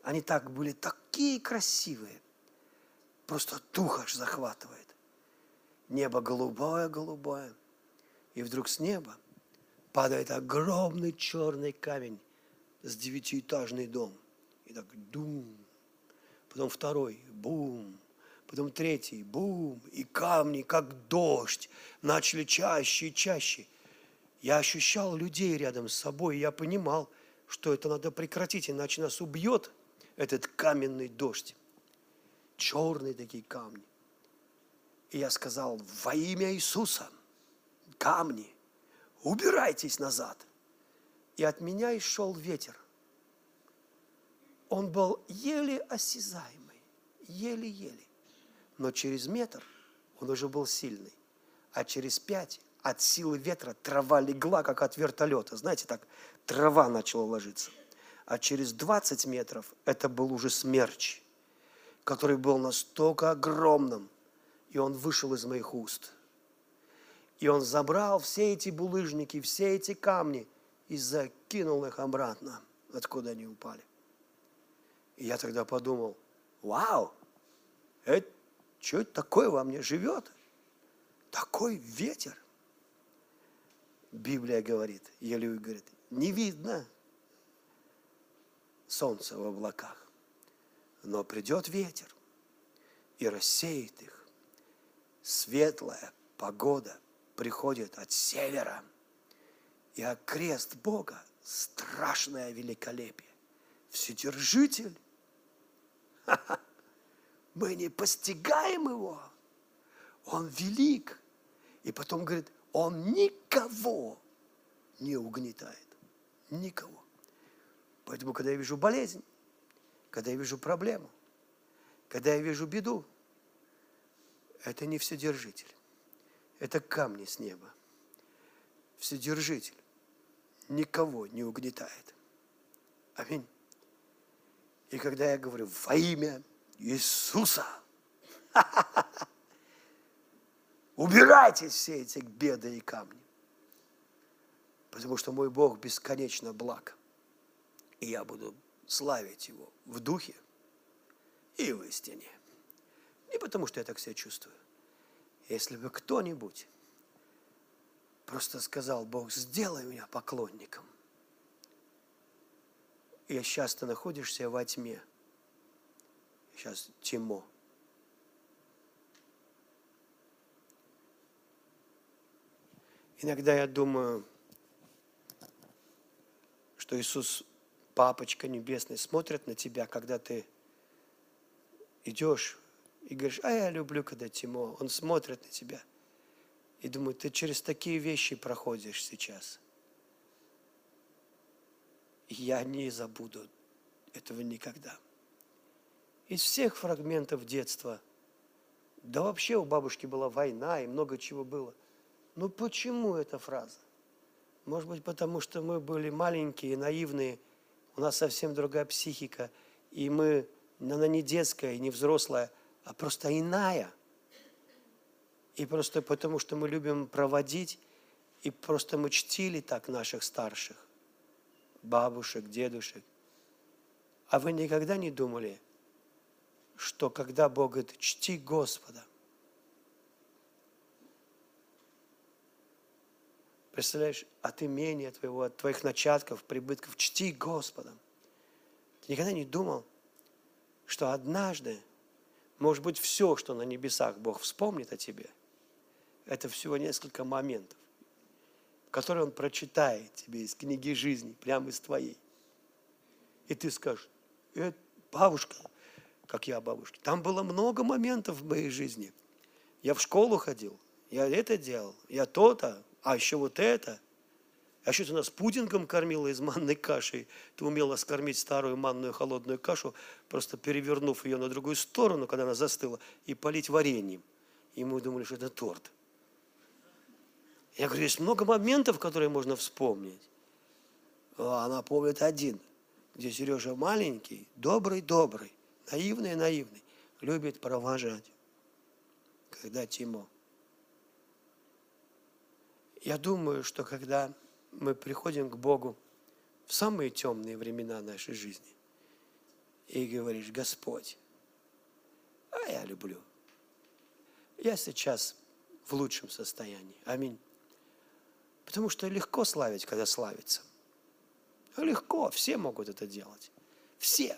Они так были такие красивые. Просто дух аж захватывает. Небо голубое-голубое. И вдруг с неба падает огромный черный камень с девятиэтажный дом. И так дум. Потом второй, бум потом третий, бум, и камни, как дождь, начали чаще и чаще. Я ощущал людей рядом с собой, я понимал, что это надо прекратить, иначе нас убьет этот каменный дождь. Черные такие камни. И я сказал, во имя Иисуса, камни, убирайтесь назад. И от меня и шел ветер. Он был еле осязаемый, еле-еле но через метр он уже был сильный, а через пять от силы ветра трава легла, как от вертолета. Знаете, так трава начала ложиться. А через 20 метров это был уже смерч, который был настолько огромным, и он вышел из моих уст. И он забрал все эти булыжники, все эти камни и закинул их обратно, откуда они упали. И я тогда подумал, вау, это что это такое во мне живет? Такой ветер. Библия говорит, Елеуй говорит, не видно солнца в облаках, но придет ветер и рассеет их. Светлая погода приходит от севера, И а крест Бога – страшное великолепие. Вседержитель. Мы не постигаем его. Он велик. И потом говорит, он никого не угнетает. Никого. Поэтому, когда я вижу болезнь, когда я вижу проблему, когда я вижу беду, это не вседержитель. Это камни с неба. Вседержитель никого не угнетает. Аминь. И когда я говорю во имя Иисуса, убирайте все эти беды и камни. Потому что мой Бог бесконечно благ. И я буду славить Его в духе и в истине. Не потому, что я так себя чувствую. Если бы кто-нибудь просто сказал, Бог, сделай меня поклонником. И сейчас ты находишься во тьме. Сейчас тьмо. Иногда я думаю, что Иисус, Папочка Небесный, смотрит на тебя, когда ты идешь и говоришь, а я люблю, когда темно. Он смотрит на тебя и думает, ты через такие вещи проходишь сейчас. я не забуду этого никогда. Из всех фрагментов детства, да вообще у бабушки была война и много чего было. Ну почему эта фраза? Может быть, потому что мы были маленькие, наивные, у нас совсем другая психика, и мы, она не детская не взрослая, а просто иная. И просто потому, что мы любим проводить, и просто мы чтили так наших старших, бабушек, дедушек. А вы никогда не думали, что когда Бог говорит, чти Господа, Представляешь, от имения твоего, от твоих начатков, прибытков, чти Господа. Ты никогда не думал, что однажды, может быть, все, что на небесах Бог вспомнит о тебе, это всего несколько моментов, которые Он прочитает тебе из книги жизни, прямо из твоей. И ты скажешь, э, бабушка, как я бабушка, там было много моментов в моей жизни. Я в школу ходил, я это делал, я то-то, а еще вот это. А еще ты нас пудингом кормила из манной каши. Ты умела скормить старую манную холодную кашу, просто перевернув ее на другую сторону, когда она застыла, и полить вареньем. И мы думали, что это торт. Я говорю, есть много моментов, которые можно вспомнить. А она помнит один, где Сережа маленький, добрый-добрый, наивный-наивный, любит провожать, когда Тимо. Я думаю, что когда мы приходим к Богу в самые темные времена нашей жизни и говоришь, Господь, а я люблю. Я сейчас в лучшем состоянии. Аминь. Потому что легко славить, когда славится. Легко, все могут это делать. Все.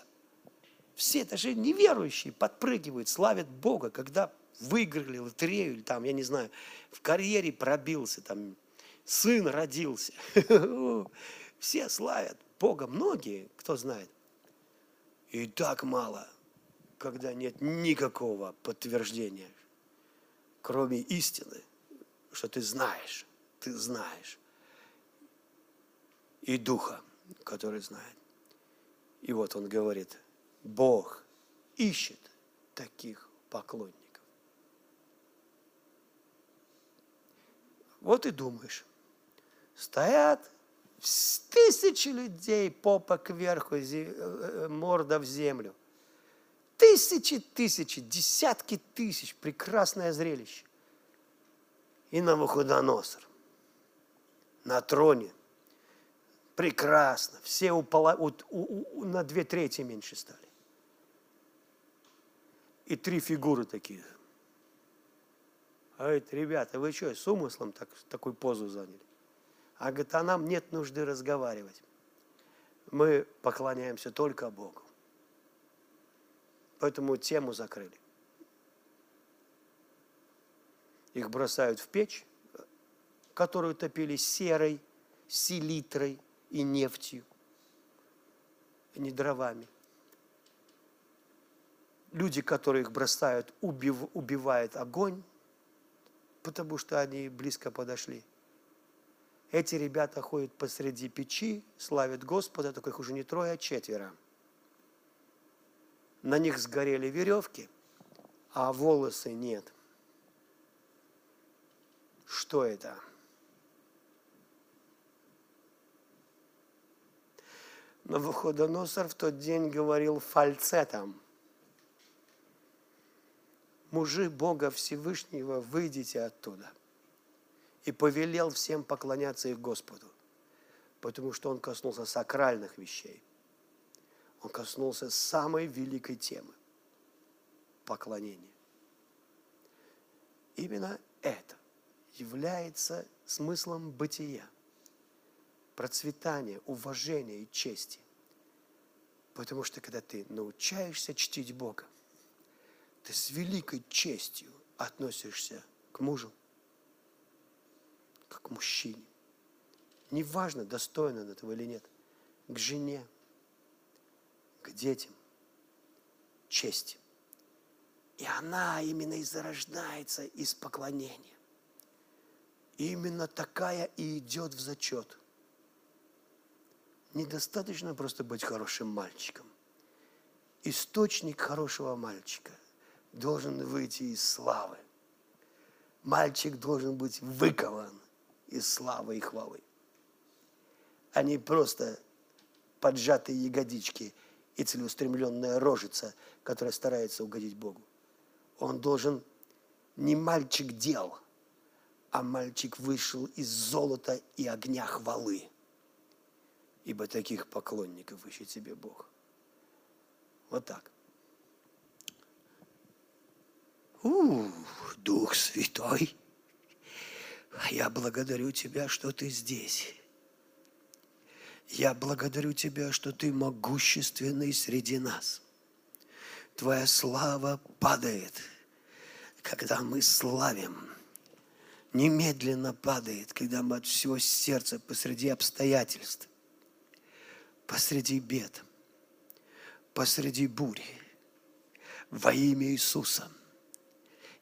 Все, даже неверующие, подпрыгивают, славят Бога, когда выиграли лотерею, или там, я не знаю, в карьере пробился, там, сын родился. Все славят Бога, многие, кто знает. И так мало, когда нет никакого подтверждения, кроме истины, что ты знаешь, ты знаешь. И Духа, который знает. И вот он говорит, Бог ищет таких поклонников. Вот и думаешь, стоят тысячи людей, попа кверху, э, э, морда в землю. Тысячи, тысячи, десятки тысяч, прекрасное зрелище. И Навуходоносор на троне. Прекрасно. Все упола, у, у, у, на две трети меньше стали. И три фигуры такие – а говорит, ребята, вы что, с умыслом так, такую позу заняли? А говорит, а нам нет нужды разговаривать. Мы поклоняемся только Богу. Поэтому тему закрыли. Их бросают в печь, которую топили серой, селитрой и нефтью, а не дровами. Люди, которые их бросают, убив, убивает огонь, потому что они близко подошли. Эти ребята ходят посреди печи, славят Господа, только их уже не трое, а четверо. На них сгорели веревки, а волосы нет. Что это? Навуходоносор в тот день говорил фальцетом. Мужи Бога Всевышнего, выйдите оттуда. И повелел всем поклоняться их Господу, потому что он коснулся сакральных вещей. Он коснулся самой великой темы – поклонения. Именно это является смыслом бытия – процветания, уважения и чести. Потому что когда ты научаешься чтить Бога, ты с великой честью относишься к мужу, как к мужчине. Неважно, достоин он этого или нет, к жене, к детям, чести. И она именно и зарождается из поклонения. именно такая и идет в зачет – недостаточно просто быть хорошим мальчиком. Источник хорошего мальчика должен выйти из славы. Мальчик должен быть выкован из славы и хвалы, а не просто поджатые ягодички и целеустремленная рожица, которая старается угодить Богу. Он должен не мальчик дел, а мальчик вышел из золота и огня хвалы – ибо таких поклонников ищет себе Бог. Вот так. У, Дух Святой, я благодарю Тебя, что Ты здесь. Я благодарю Тебя, что Ты могущественный среди нас. Твоя слава падает, когда мы славим. Немедленно падает, когда мы от всего сердца посреди обстоятельств посреди бед, посреди бури, во имя Иисуса.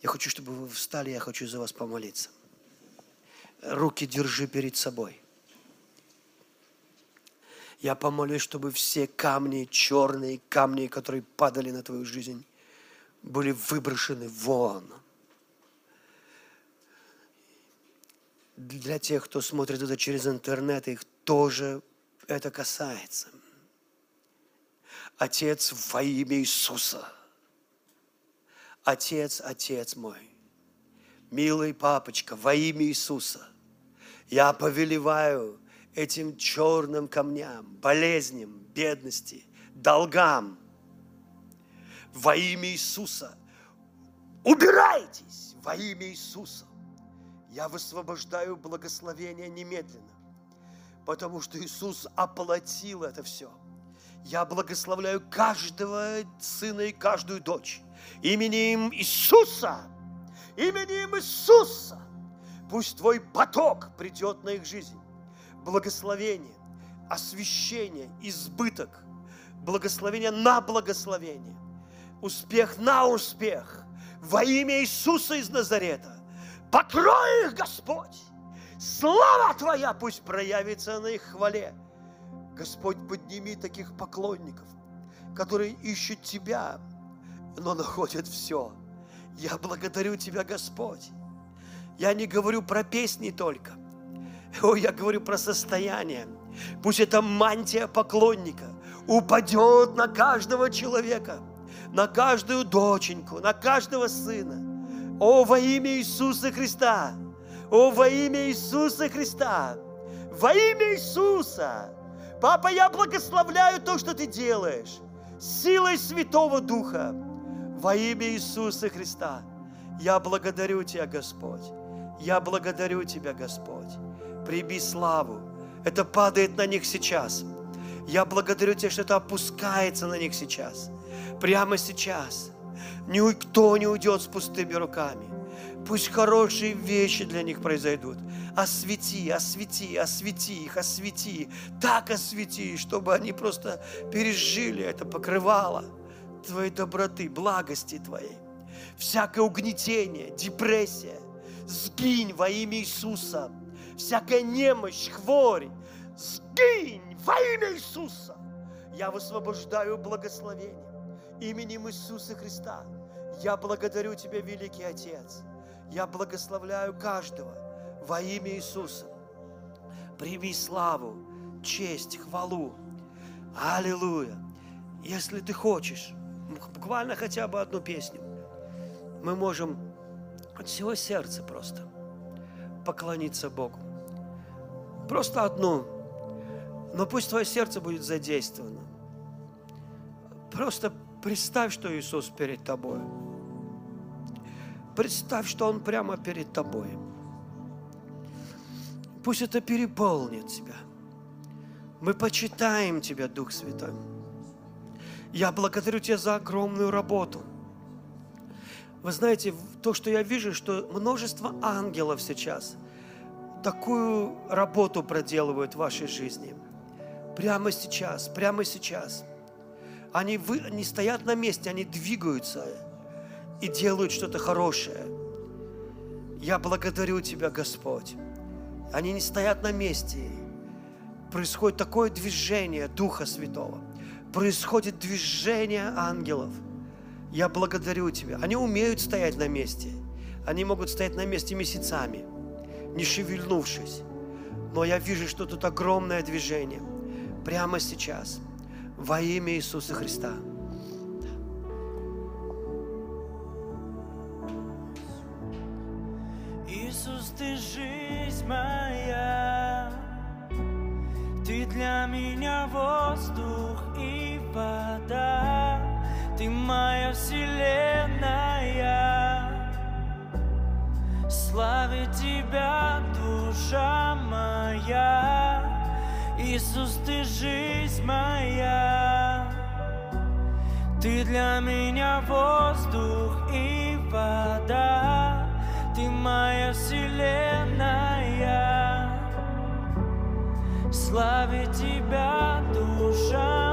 Я хочу, чтобы вы встали, я хочу за вас помолиться. Руки держи перед собой. Я помолюсь, чтобы все камни, черные камни, которые падали на твою жизнь, были выброшены вон. Для тех, кто смотрит это через интернет, их тоже это касается. Отец во имя Иисуса. Отец, Отец мой, милый папочка, во имя Иисуса, я повелеваю этим черным камням, болезням, бедности, долгам во имя Иисуса. Убирайтесь во имя Иисуса. Я высвобождаю благословение немедленно потому что Иисус оплатил это все. Я благословляю каждого сына и каждую дочь именем Иисуса, именем Иисуса. Пусть Твой поток придет на их жизнь. Благословение, освящение, избыток, благословение на благословение, успех на успех. Во имя Иисуса из Назарета. Покрой их, Господь Слава Твоя пусть проявится на их хвале. Господь, подними таких поклонников, которые ищут Тебя, но находят все. Я благодарю Тебя, Господь. Я не говорю про песни только. О, я говорю про состояние. Пусть эта мантия поклонника упадет на каждого человека, на каждую доченьку, на каждого сына. О, во имя Иисуса Христа! О, во имя Иисуса Христа! Во имя Иисуса! Папа, я благословляю то, что ты делаешь. Силой Святого Духа. Во имя Иисуса Христа. Я благодарю Тебя, Господь. Я благодарю Тебя, Господь. Приби славу. Это падает на них сейчас. Я благодарю Тебя, что это опускается на них сейчас. Прямо сейчас. Никто не уйдет с пустыми руками. Пусть хорошие вещи для них произойдут. Освети, освети, освети их, освети. Так освети, чтобы они просто пережили это покрывало Твоей доброты, благости Твоей. Всякое угнетение, депрессия, сгинь во имя Иисуса. Всякая немощь, хворь, сгинь во имя Иисуса. Я высвобождаю благословение именем Иисуса Христа. Я благодарю Тебя, Великий Отец. Я благословляю каждого во имя Иисуса. Прими славу, честь, хвалу. Аллилуйя. Если ты хочешь, буквально хотя бы одну песню, мы можем от всего сердца просто поклониться Богу. Просто одну. Но пусть твое сердце будет задействовано. Просто представь, что Иисус перед тобой. Представь, что Он прямо перед тобой. Пусть это переполнит тебя. Мы почитаем Тебя, Дух Святой. Я благодарю Тебя за огромную работу. Вы знаете, то, что я вижу, что множество ангелов сейчас такую работу проделывают в вашей жизни. Прямо сейчас, прямо сейчас. Они, вы, они стоят на месте, они двигаются и делают что-то хорошее. Я благодарю Тебя, Господь. Они не стоят на месте. Происходит такое движение Духа Святого. Происходит движение ангелов. Я благодарю Тебя. Они умеют стоять на месте. Они могут стоять на месте месяцами, не шевельнувшись. Но я вижу, что тут огромное движение. Прямо сейчас. Во имя Иисуса Христа. ты жизнь моя, Ты для меня воздух и вода, Ты моя вселенная. Славит Тебя, душа моя, Иисус, Ты жизнь моя. Ты для меня воздух и вода, ты моя вселенная Славит тебя, душа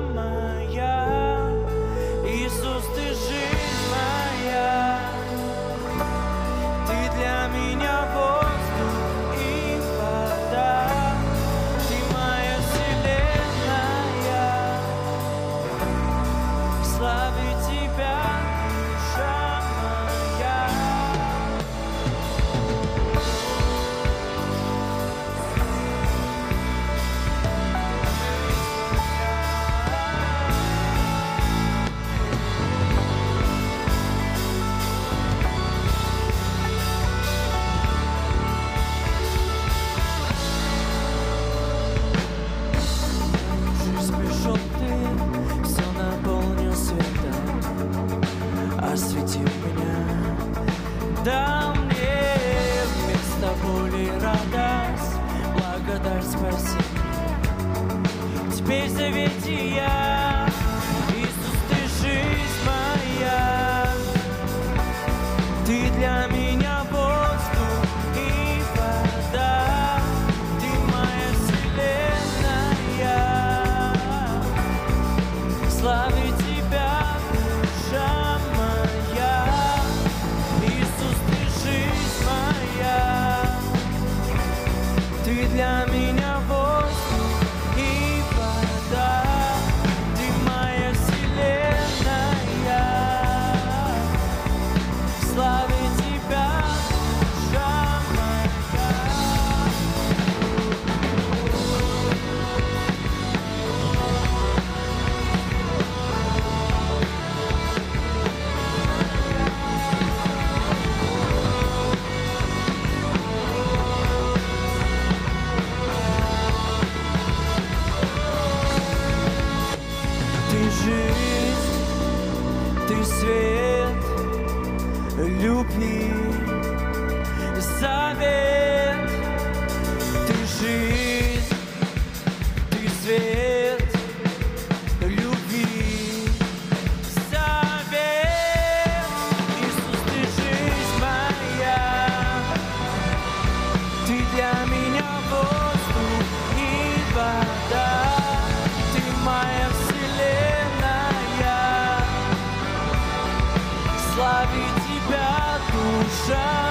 Теперь славить тебя душа.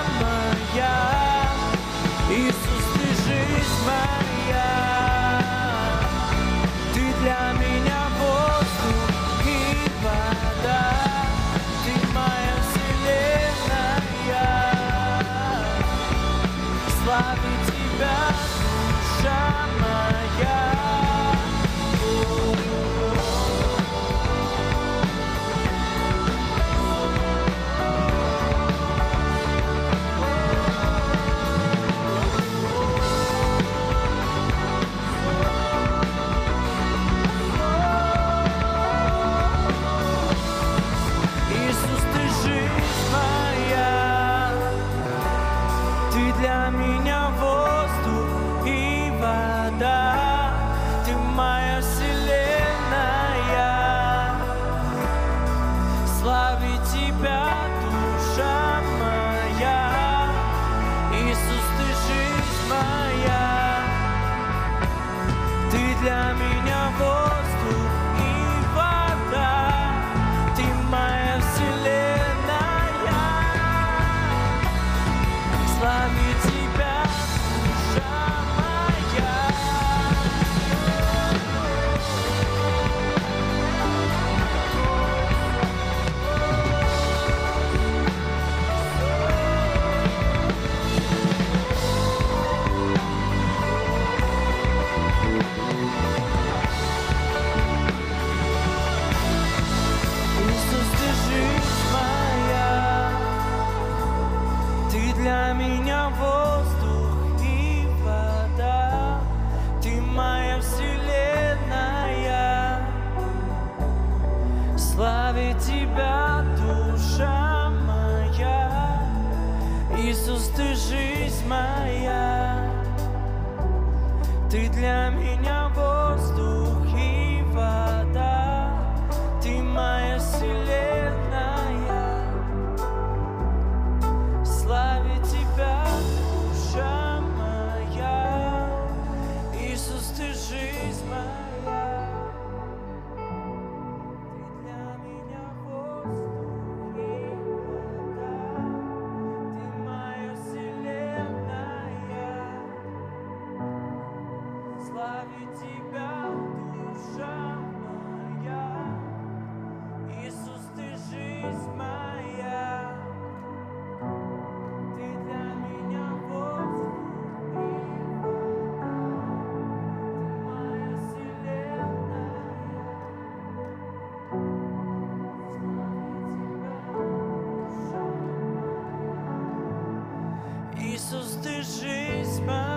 She's mine.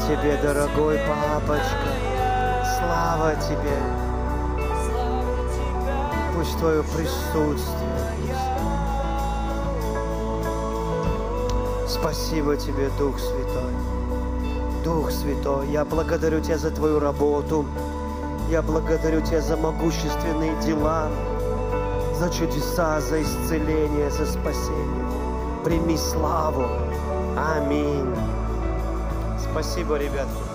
Тебе, дорогой папочка, слава тебе. Пусть твое присутствие. Спасибо тебе, Дух Святой. Дух Святой, я благодарю тебя за твою работу. Я благодарю тебя за могущественные дела, за чудеса, за исцеление, за спасение. Прими славу. Аминь. Спасибо, ребятки.